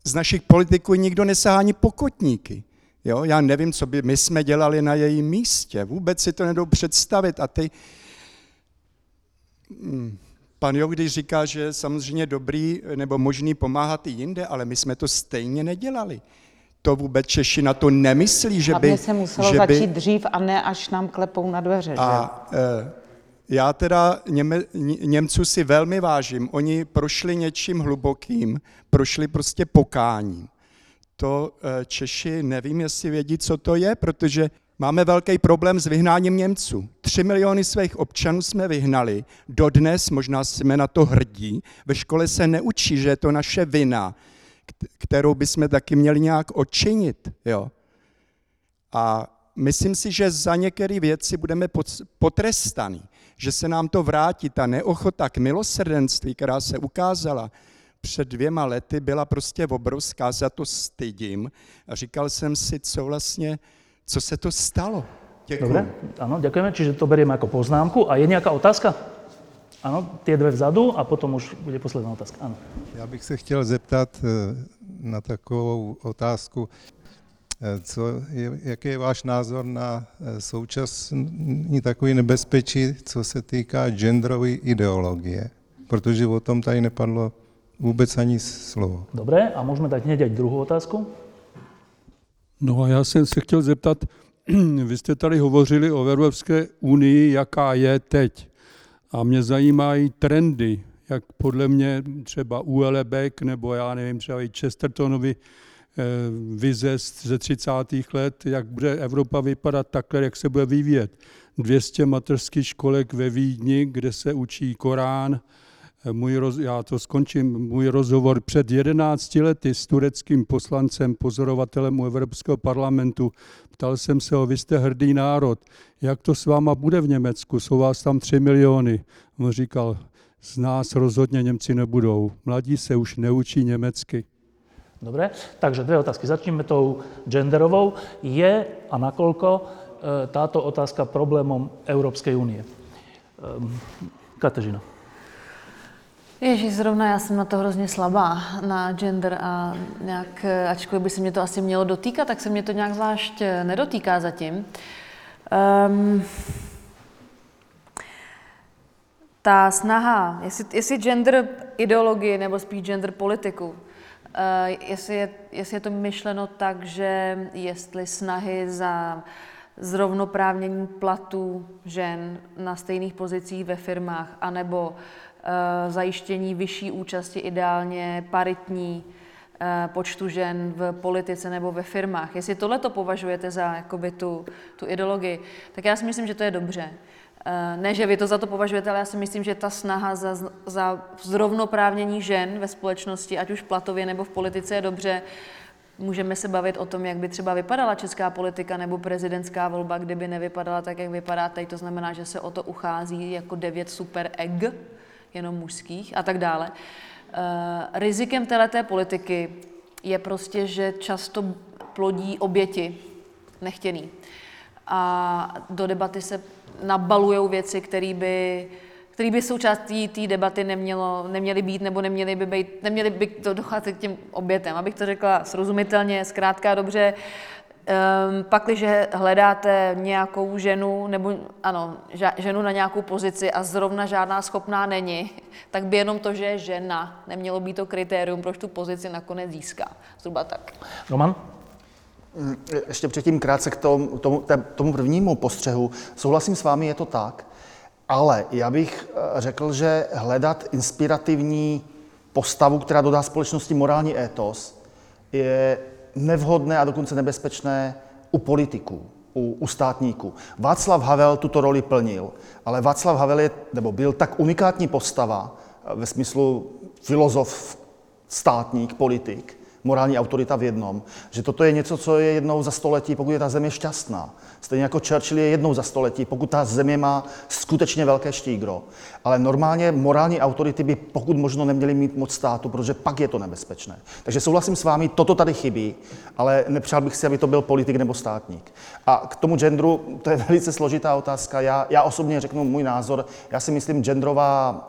z našich politiků nikdo nesahá ani pokotníky. Jo? Já nevím, co by my jsme dělali na jejím místě. Vůbec si to nedou představit. A ty... Hmm, pan Jo, když říká, že je samozřejmě dobrý nebo možný pomáhat i jinde, ale my jsme to stejně nedělali. To vůbec Češi na to nemyslí, že by... Hlavně se muselo že začít by, dřív a ne až nám klepou na dveře, a e, já teda Něme, Němců si velmi vážím. Oni prošli něčím hlubokým, prošli prostě pokáním. To e, Češi nevím, jestli vědí, co to je, protože máme velký problém s vyhnáním Němců. Tři miliony svých občanů jsme vyhnali. Dodnes, možná jsme na to hrdí, ve škole se neučí, že je to naše vina, kterou bychom taky měli nějak odčinit. Jo. A myslím si, že za některé věci budeme potrestaní, že se nám to vrátí. Ta neochota k milosrdenství, která se ukázala před dvěma lety, byla prostě obrovská, za to stydím. A říkal jsem si, co vlastně, co se to stalo. Děkuji. Dobre, ano, děkujeme, čiže to bereme jako poznámku. A je nějaká otázka? Ano, ty dvě vzadu a potom už bude posledná otázka. Ano. Já bych se chtěl zeptat eh, na takovou otázku. Eh, co je, jaký je váš názor na eh, současný takový nebezpečí, co se týká genderové ideologie? Protože o tom tady nepadlo vůbec ani slovo. Dobré, a můžeme dát hned druhou otázku? No a já jsem se chtěl zeptat, *clears throat* vy jste tady hovořili o Evropské unii, jaká je teď. A mě zajímají trendy, jak podle mě třeba ULBek nebo já nevím, třeba i Chestertonovi vize ze 30. let, jak bude Evropa vypadat takhle, jak se bude vyvíjet. 200 mateřských školek ve Vídni, kde se učí Korán, můj roz, já to skončím, můj rozhovor před 11 lety s tureckým poslancem, pozorovatelem u Evropského parlamentu. Ptal jsem se ho, vy jste hrdý národ, jak to s váma bude v Německu, jsou vás tam 3 miliony. On říkal, z nás rozhodně Němci nebudou, mladí se už neučí německy. Dobre, takže dvě otázky. Začneme tou genderovou. Je a nakolko e, táto otázka problémom Európskej únie? Ehm, Kateřina. Ježíš, zrovna já jsem na to hrozně slabá, na gender a nějak, ačkoliv by se mě to asi mělo dotýkat, tak se mě to nějak zvlášť nedotýká zatím. Um, ta snaha, jestli, jestli gender ideologii nebo spíš gender politiku, jestli, je, jestli je to myšleno tak, že jestli snahy za zrovnoprávnění platů žen na stejných pozicích ve firmách, anebo Eh, zajištění vyšší účasti, ideálně paritní eh, počtu žen v politice nebo ve firmách. Jestli tohle to považujete za jakoby, tu, tu ideologii, tak já si myslím, že to je dobře. Eh, ne, že vy to za to považujete, ale já si myslím, že ta snaha za, za zrovnoprávnění žen ve společnosti, ať už platově nebo v politice, je dobře. Můžeme se bavit o tom, jak by třeba vypadala česká politika nebo prezidentská volba, kdyby nevypadala tak, jak vypadá teď. To znamená, že se o to uchází jako devět super egg, jenom mužských a tak dále. Uh, rizikem této politiky je prostě, že často plodí oběti nechtěný. A do debaty se nabalují věci, které by, který by součástí té debaty nemělo, neměly být nebo neměly by, být, neměly by to docházet k těm obětem. Abych to řekla srozumitelně, zkrátka dobře, Um, pak, když hledáte nějakou ženu, nebo ano, ženu na nějakou pozici a zrovna žádná schopná není, tak by jenom to, že je žena, nemělo být to kritérium, proč tu pozici nakonec získá. Zhruba tak. Roman? Mm, ještě předtím krátce k tomu, tomu, tomu prvnímu postřehu. Souhlasím s vámi, je to tak, ale já bych eh, řekl, že hledat inspirativní postavu, která dodá společnosti morální étos, je nevhodné a dokonce nebezpečné u politiků, u, u státníků. Václav Havel tuto roli plnil, ale Václav Havel je, nebo byl tak unikátní postava eh, ve smyslu filozof, státník, politik, morální autorita v jednom, že toto je něco, co je jednou za století, pokud je ta země šťastná. Stejně jako Churchill je jednou za století, pokud ta země má skutečně velké štígro. Ale normálně morální autority by pokud možno neměly mít moc státu, protože pak je to nebezpečné. Takže souhlasím s vámi, toto tady chybí, ale nepřál bych si, aby to byl politik nebo státník. A k tomu genderu, to je *laughs* velice složitá otázka. Já, já osobně řeknu můj názor. Já si myslím, genderová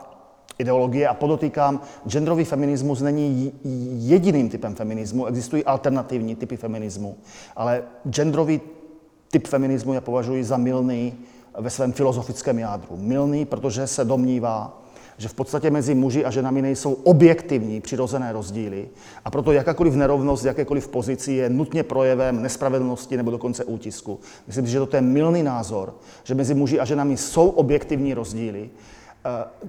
ideologie a podotýkám, genderový feminismus není jediným typem feminismu, existují alternativní typy feminismu, ale genderový typ feminismu já považuji za milný ve svém filozofickém jádru. Milný, protože se domnívá, že v podstatě mezi muži a ženami nejsou objektivní přirozené rozdíly a proto jakákoliv nerovnost, jakékoliv pozici je nutně projevem nespravedlnosti nebo dokonce útisku. Myslím si, že to je milný názor, že mezi muži a ženami jsou objektivní rozdíly,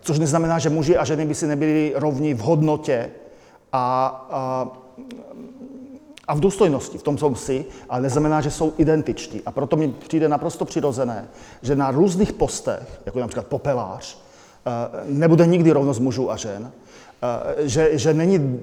což neznamená, že muži a ženy by si nebyli rovni v hodnotě a, a a v důstojnosti, v tom jsou si, ale neznamená, že jsou identičtí. A proto mi přijde naprosto přirozené, že na různých postech, jako například popelář, eh, nebude nikdy rovnost mužů a žen, eh, že, že není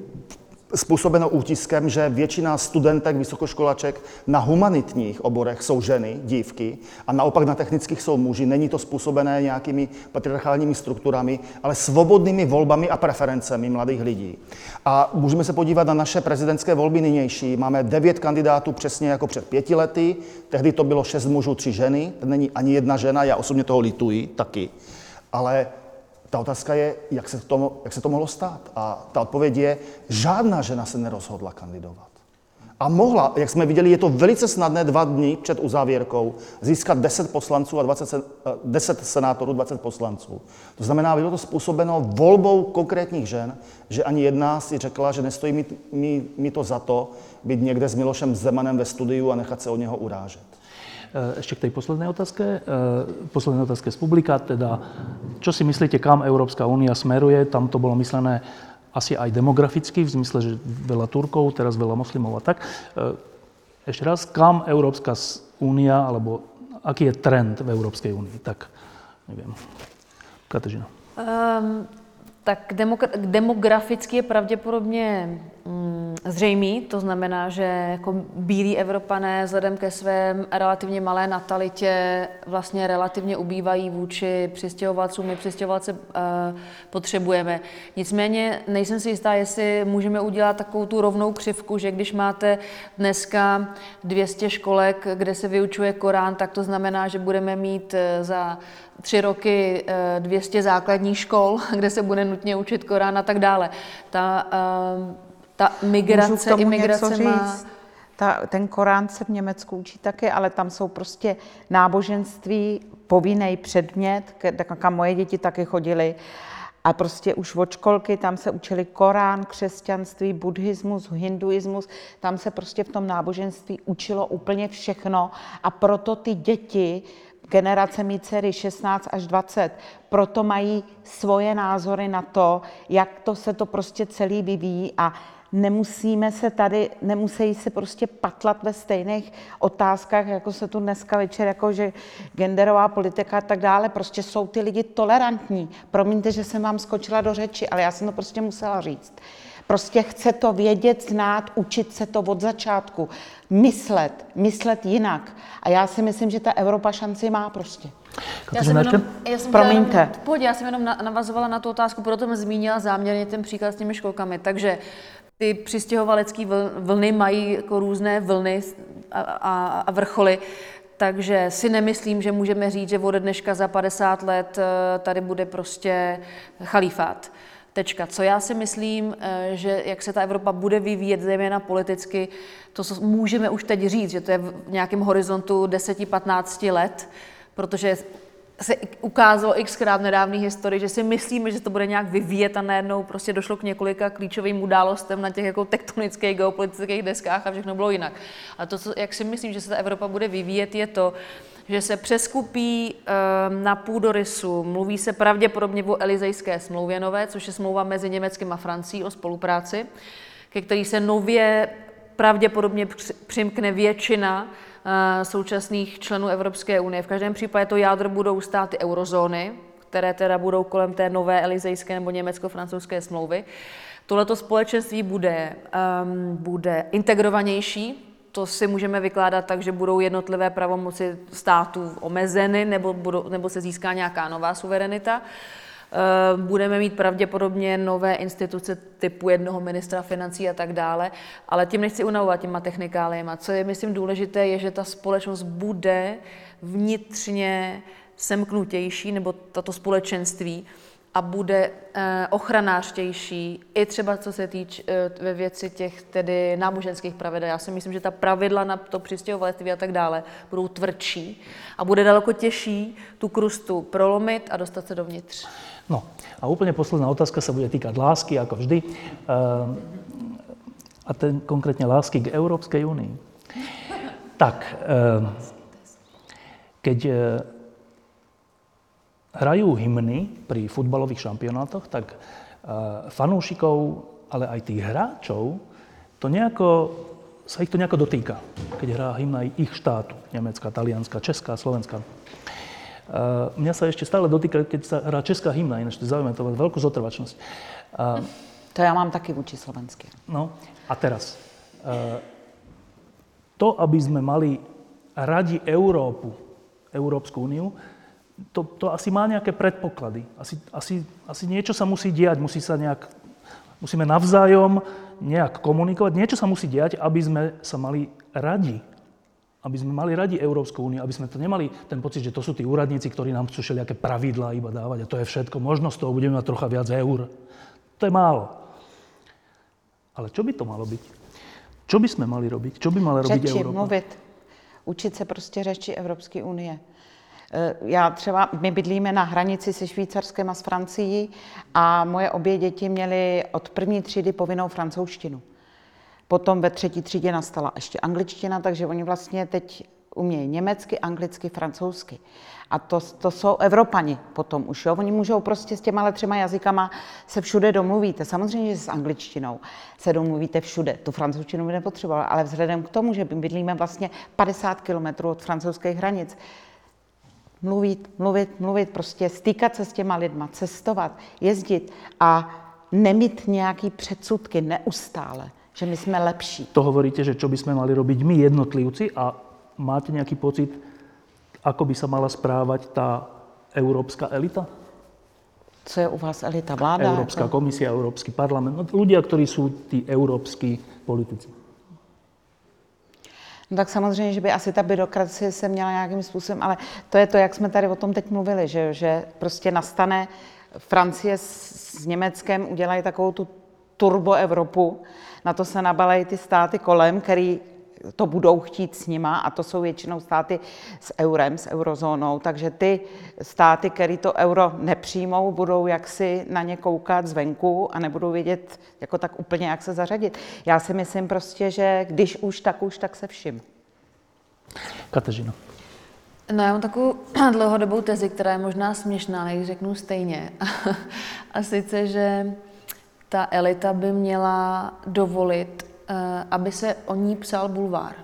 způsobeno útiskem, že většina studentek, vysokoškolaček na humanitních oborech jsou ženy, dívky, a naopak na technických jsou muži. Není to způsobené nějakými patriarchálními strukturami, ale svobodnými volbami a preferencemi mladých lidí. A můžeme se podívat na naše prezidentské volby nynější. Máme devět kandidátů přesně jako před pěti lety. Tehdy to bylo šest mužů, tři ženy. Není ani jedna žena, já osobně toho lituji taky. Ale ta otázka je, jak se, to, jak se to mohlo stát. A ta odpověď je, žádná žena se nerozhodla kandidovat. A mohla, jak jsme viděli, je to velice snadné dva dny před uzávěrkou získat 10 poslanců a 20, 10 eh, senátorů, 20 poslanců. To znamená, bylo to způsobeno volbou konkrétních žen, že ani jedna si řekla, že nestojí mi, mi, mi to za to být někde s Milošem Zemanem ve studiu a nechat se od něho urážet. Eh, ešte k tej poslednej otázke. Eh, poslednej otázke z publika, teda čo si myslíte, kam Európska únia smeruje? Tam to bolo myslené asi aj demograficky, v zmysle, že veľa Turkov, teraz veľa moslimov a tak. Eh, ešte raz, kam Európska únia, alebo aký je trend v Európskej únii? Tak, neviem. Kateřina. Um, tak demograficky je pravděpodobně zřejmý, to znamená, že jako bílí Evropané vzhledem ke své relativně malé natalitě vlastně relativně ubývají vůči přistěhovalcům, my přistěhovalce uh, potřebujeme. Nicméně nejsem si jistá, jestli můžeme udělat takovou tu rovnou křivku, že když máte dneska 200 školek, kde se vyučuje Korán, tak to znamená, že budeme mít eh, za tři roky 200 eh, základních škol, *laughs* kde se bude nutně učit Korán a tak dále. Ta, eh, ta migrace, imigrace má... Ta, ten Korán se v Německu učí taky, ale tam jsou prostě náboženství, povinný předmět, kam moje děti taky chodily. A prostě už od školky tam se učili Korán, křesťanství, buddhismus, hinduismus, tam se prostě v tom náboženství učilo úplně všechno. A proto ty děti generace mý dcery 16 až 20, proto mají svoje názory na to, jak to se to prostě celý vyvíjí. A nemusíme se tady, nemusí se prostě patlat ve stejných otázkách, jako se tu dneska večer, jako že genderová politika a tak dále, prostě jsou ty lidi tolerantní. Promiňte, že jsem vám skočila do řeči, ale já jsem to prostě musela říct. Prostě chce to vědět, znát, učit se to od začátku, myslet, myslet jinak. A já si myslím, že ta Evropa šanci má prostě. Já jsem jenom, já jsem Promiňte. Jenom, pohodě, já jsem jenom navazovala na tu otázku, proto jsem zmínila záměrně ten příklad s těmi školkami. Takže ty přistěhovalecké vlny mají jako různé vlny a, a, a vrcholy. Takže si nemyslím, že můžeme říct, že ode dneška za 50 let eh, tady bude prostě chalífát. Tečka. Co já si myslím, eh, že jak se ta Evropa bude vyvíjet, zejména politicky, to můžeme už teď říct, že to je v nějakém horizontu 10-15 let, protože se ukázalo xkrát v nedávné historii, že si myslíme, že to bude nějak vyvíjet a najednou prostě došlo k několika klíčovým událostem na těch jako tektonických geopolitických deskách a všechno bylo jinak. A to, co, jak si myslím, že se ta Evropa bude vyvíjet, je to, že se přeskupí ehm, na půdorysu. Mluví se pravděpodobně o Elizejské smlouvě nové, což je smlouva mezi Německem a Francií o spolupráci, ke který se nově pravděpodobně přimkne většina současných členů Evropské unie. V každém případě to jádro budou státy eurozóny, které teda budou kolem té nové elizejské nebo německo-francouzské smlouvy. Tohleto společenství bude, um, bude integrovanější, to si můžeme vykládat tak, že budou jednotlivé pravomoci států omezeny nebo, budou, nebo se získá nějaká nová suverenita. Eh, budeme mít pravděpodobně nové instituce typu jednoho ministra financí a tak dále, ale tím nechci unavovat těma technikáliemi. Co je, myslím, důležité, je, že ta společnost bude vnitřně semknutější, nebo tato společenství, a bude eh, ochranářtější, i třeba co se týče eh, ve věci těch tedy náboženských pravidel. Já si myslím, že ta pravidla na to přistěhovalectví a tak dále budou tvrdší a bude daleko těžší tu krustu prolomit a dostat se dovnitř. No a úplně posledná otázka se bude týkat lásky, jako vždy. A ten konkrétně lásky k Evropské unii. Tak, keď hrajú hymny pri futbalových šampionátoch, tak fanúšikov, ale aj tých hráčov, to nejako, sa ich to nejako dotýka, keď hrá hymna ich štátu, Nemecka, Talianska, Česká, Slovenska. Uh, mňa sa ešte stále dotýka, keď sa hrá česká hymna, ináč to zaujímavé, to má veľkú zotrvačnosť. Uh, to ja mám taky vůči slovenské. No a teraz. Uh, to, aby sme mali radi Európu, Európsku úniu, to, to asi má nejaké predpoklady. Asi, asi, asi niečo sa musí diať, musí sa nejak, musíme navzájom nejak komunikovať. Niečo sa musí diať, aby sme sa mali radi. Aby sme mali radi Európsku úniu, aby sme to nemali ten pocit, že to sú tí úradníci, ktorí nám chcú všelijaké pravidlá iba dávať a to je všetko. Možno z toho budeme mať trocha viac eur. To je málo. Ale čo by to malo byť? Čo by sme mali robiť? Čo by mala robiť Řeči, Európa? mluvit. Učit se prostě řeči Evropské unie. Eh, já třeba, my bydlíme na hranici se Švýcarskem a s Francií a moje obě děti měly od první třídy povinnou francouzštinu. Potom ve třetí třídě nastala ještě angličtina, takže oni vlastně teď umějí německy, anglicky, francouzsky. A to, to jsou Evropani potom už. Jo? Oni můžou prostě s těma třema jazykama se všude domluvíte. Samozřejmě, že s angličtinou se domluvíte všude. Tu francouzštinu by nepotřebovali, ale vzhledem k tomu, že bydlíme vlastně 50 kilometrů od francouzských hranic, mluvit, mluvit, mluvit, prostě stýkat se s těma lidma, cestovat, jezdit a nemít nějaký předsudky neustále, že my jsme lepší. To hovoríte, že čo by sme mali robiť my jednotlivci a máte nejaký pocit, ako by sa mala správať tá európska elita? Co je u vás elita? Vláda? Európska komisia, Európsky parlament. No, ľudia, ktorí sú tí európsky politici. No tak samozřejmě, že by asi ta byrokracie se měla nějakým způsobem, ale to je to, jak jsme tady o tom teď mluvili, že, že prostě nastane Francie s, s Německem, udělají takovou tu turbo Evropu, na to se nabalají ty státy kolem, který to budou chtít s nima a to jsou většinou státy s eurem, s eurozónou, takže ty státy, které to euro nepřijmou, budou jaksi na ně koukat zvenku a nebudou vědět jako tak úplně, jak se zařadit. Já si myslím prostě, že když už, tak už, tak se vším. Kateřina. No já mám takovou *clears throat* dlouhodobou tezi, která je možná směšná, ale řeknu stejně. *laughs* a sice, že ta elita by měla dovolit Eh, aby se o ní psal bulvár.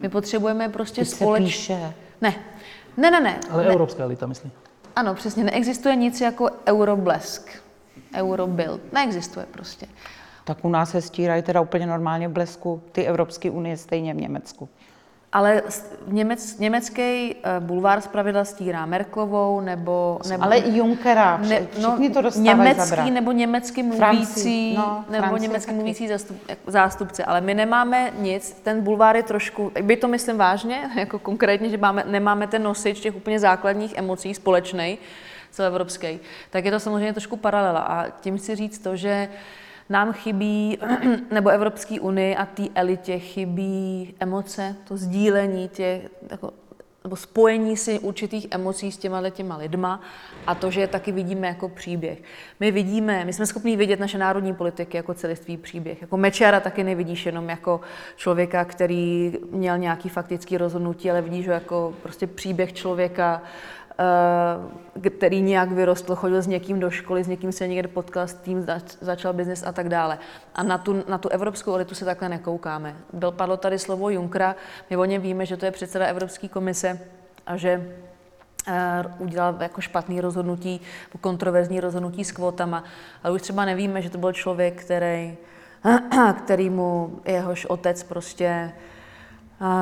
My potřebujeme prostě společně. Ne, ne, ne, ne. Ale ne. evropská elita, myslí. Ano, přesně. Neexistuje nic jako euroblesk, eurobuild. Neexistuje prostě. Tak u nás se stírají teda úplně normálně blesku ty Evropské unie stejně v Německu. Ale Němec, německý uh, bulvár zpravidla stírá Merklovou nebo... nebo ale i Junckera, ne, no, všichni to dostávají Německý zabrat. nebo německy mluvící, no, nebo Francie německy taky. mluvící zastup, zástupce. Ale my nemáme nic, ten bulvár je trošku, by to myslím vážně, *laughs* jako konkrétně, že máme, nemáme ten nosič těch úplně základních emocí společnej, celoevropský, tak je to samozřejmě trošku paralela. A tím chci říct to, že nám chybí, *clears throat* nebo Evropské unii a té elitě chybí emoce, to sdílení těch, jako, nebo spojení si určitých emocí s těma těma lidma a to, že je taky vidíme jako příběh. My vidíme, my jsme schopni vidět naše národní politiky jako celistvý příběh. Jako Mečara taky nevidíš jenom jako člověka, který měl nějaký faktický rozhodnutí, ale vidíš ho jako prostě příběh člověka, který nějak vyrostl, chodil s někým do školy, s někým se někde potkal, s tím začal biznis a tak dále. A na tu, na tu evropskou elitu se takhle nekoukáme. Byl, padlo tady slovo Junkra, my o něm víme, že to je předseda Evropské komise a že eh, udělal jako špatný rozhodnutí, kontroverzní rozhodnutí s kvotama, ale už třeba nevíme, že to byl člověk, který, *clears throat* který mu jehož otec prostě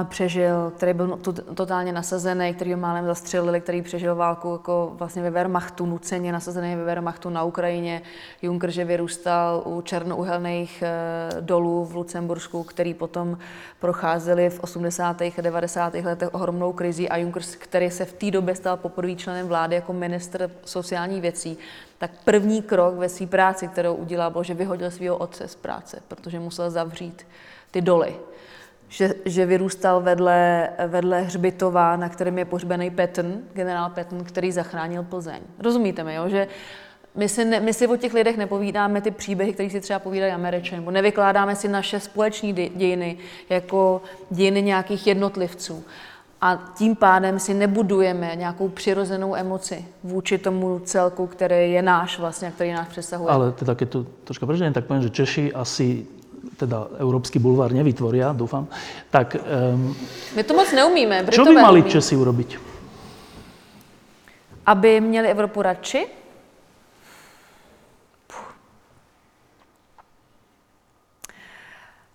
přežil, který byl totálně nasazený, který ho málem zastřelili, který přežil válku jako vlastně ve Wehrmachtu, nuceně nasazený ve Wehrmachtu na Ukrajině. Juncker, že vyrůstal u černouhelných eh, dolů v Lucembursku, který potom procházeli v 80. a 90. letech ohromnou krizi a Juncker, který se v té době stal poprvé členem vlády jako ministr sociálních věcí, tak první krok ve své práci, kterou udělal, byl, že vyhodil svého otce z práce, protože musel zavřít ty doly že, že vyrůstal vedle, vedle hřbitova, na kterém je pohřbený Patton, generál Patton, který zachránil Plzeň. Rozumíte mi, jo? že my si, ne, my si o těch lidech nepovídáme ty příběhy, které si třeba povídají Američané, nebo nevykládáme si naše společní dějiny jako dějiny nějakých jednotlivců. A tím pádem si nebudujeme nějakou přirozenou emoci vůči tomu celku, který je náš vlastně, který nás přesahuje. Ale teda, keď to troška preženiem, tak poviem, že Češi asi teda Európsky bulvár nevytvoria, dúfam, tak... Um, My to moc neumíme. Britové čo by mali. Česi urobiť? Aby měli Evropu radši?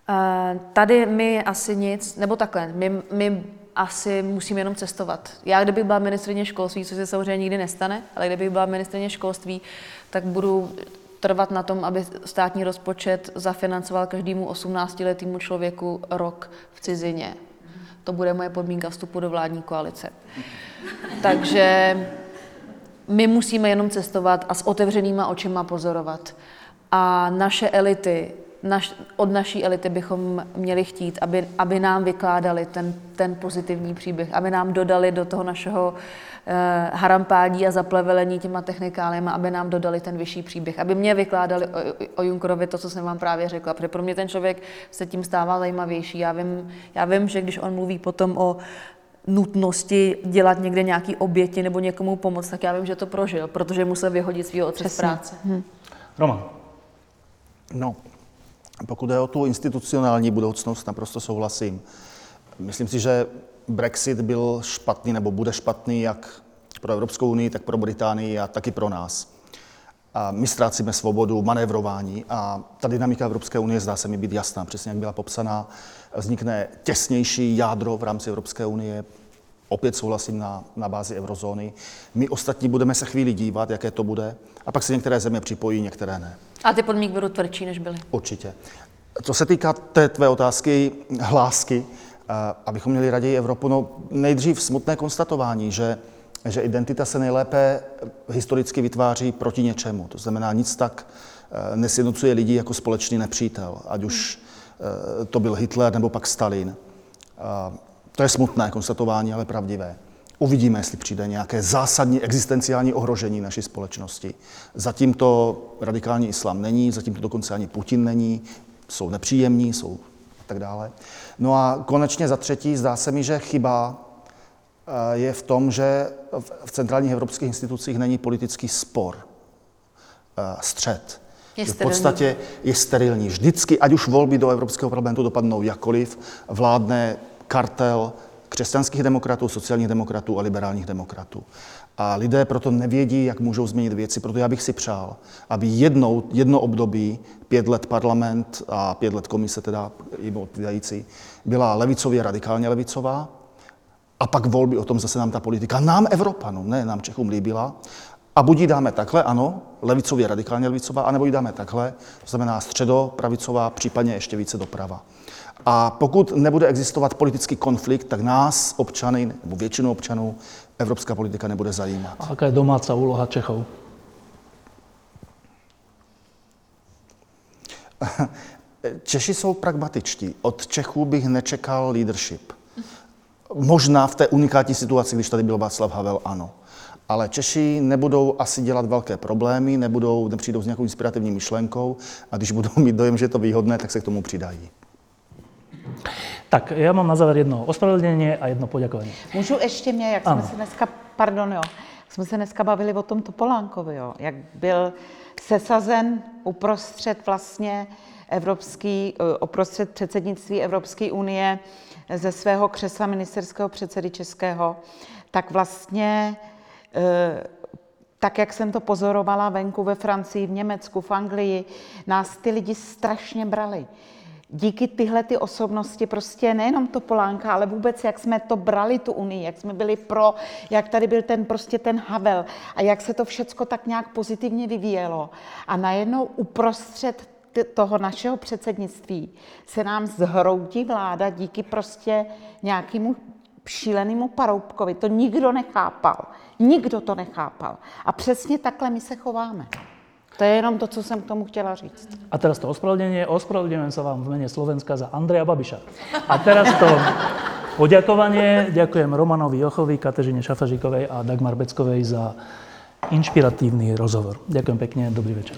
Uh, tady my asi nic, nebo takhle, my, my asi musíme jenom cestovat. Já, kdybych byla ministrině školství, což se samozřejmě nikdy nestane, ale kdybych byla ministrině školství, tak budu trvat na tom, aby státní rozpočet zafinancoval každému 18-letému člověku rok v cizině. To bude moje podmínka vstupu do vládní koalice. Takže my musíme jenom cestovat a s otevřenýma očima pozorovat. A naše elity, naš, od naší elity bychom měli chtít, aby, aby nám vykládali ten, ten pozitivní příběh, aby nám dodali do toho našeho Eh, harampádí a zaplevelení těma technikáliemi, aby nám dodali ten vyšší příběh, aby mě vykládali o, o Junkerovi to, co jsem vám právě řekla, protože pro mě ten člověk se tím stává zajímavější. Já vím, já vím že když on mluví potom o nutnosti dělat někde nějaký oběti nebo někomu pomoct, tak já vím, že to prožil, protože musel vyhodit svého otce z práce. Hm. Roman. No, pokud je o tu institucionální budoucnost, naprosto souhlasím. Myslím si, že Brexit byl špatný nebo bude špatný jak pro Evropskou unii, tak pro Británii a taky pro nás. A my ztrácíme svobodu manévrování a ta dynamika Evropské unie zdá se mi být jasná, přesně jak byla popsaná. Vznikne těsnější jádro v rámci Evropské unie, opět souhlasím na, na bázi eurozóny. My ostatní budeme se chvíli dívat, jaké to bude, a pak se některé země připojí, některé ne. A ty podmínky budou tvrdší, než byly? Určitě. Co se týká té tvé otázky, hlásky, abychom měli raději Evropu? No nejdřív smutné konstatování, že, že identita se nejlépe historicky vytváří proti něčemu. To znamená, nic tak eh, nesjednocuje lidi jako společný nepřítel, ať už eh, to byl Hitler nebo pak Stalin. To je smutné konstatování, ale pravdivé. Uvidíme, jestli přijde nějaké zásadní existenciální ohrožení naší společnosti. Zatím to radikální islám není, zatím to dokonce ani Putin není, jsou nepříjemní, jsou a tak dále. No a konečně za třetí, zdá se mi, že chyba eh, je v tom, že v centrálních evropských institucích není politický spor, eh, střed. Je v podstatě je sterilní. Vždycky, ať už volby do Evropského parlamentu dopadnou jakkoliv, vládne kartel křesťanských demokratů, sociálních demokratů a liberálních demokratů. A lidé proto nevědí, jak můžou změnit věci, proto já bych si přál, aby jednou, jedno období, pět let parlament a pět let komise, teda jim odpovídající, byla levicově radikálně levicová, a pak volby, o tom zase nám ta politika, nám Evropanům, ne nám Čechům líbila, a buď ji dáme takhle, ano, levicově radikálně levicová, anebo ji dáme takhle, to znamená středopravicová, případně ještě více doprava. A pokud nebude existovat politický konflikt, tak nás, občany, nebo většinu občanů, evropská politika nebude zajímat. A jaká je domácí úloha Čechov? *laughs* Češi jsou pragmatičtí. Od Čechů bych nečekal leadership. Možná v té unikátní situaci, když tady byl Václav Havel, ano. Ale Češi nebudou asi dělat velké problémy, nebudou, nepřijdou s nějakou inspirativní myšlenkou a když budou mít dojem, že je to výhodné, tak se k tomu přidají. Tak, já mám na závěr jedno ospravedlnění a jedno poděkování. Můžu ještě mě, jak ano. jsme se dneska, pardon, jo, jsme se dneska bavili o tom Topolánkovi, jo, jak byl sesazen uprostřed vlastně evropský, eh, uprostřed předsednictví Evropské unie ze svého křesla ministerského předsedy českého, tak vlastně eh, tak, jak jsem to pozorovala venku ve Francii, v Německu, v Anglii, nás ty lidi strašně brali díky tyhle ty osobnosti, prostě nejenom to Polánka, ale vůbec, jak jsme to brali, tu Unii, jak jsme byli pro, jak tady byl ten prostě ten Havel a jak se to všecko tak nějak pozitivně vyvíjelo. A najednou uprostřed toho našeho předsednictví se nám zhroutí vláda díky prostě nějakému šílenému paroubkovi. To nikdo nechápal. Nikdo to nechápal. A přesně takhle my se chováme. To je jenom to, co jsem k tomu chtěla říct. A teraz to ospravedlnenie. Ospravedlňujem sa vám v mene Slovenska za Andreja Babiša. A teraz to poďakovanie. Ďakujem Romanovi Jochovi, Kateřine Šafažikovej a Dagmar Beckovej za inšpiratívny rozhovor. Ďakujem pekne, dobrý večer.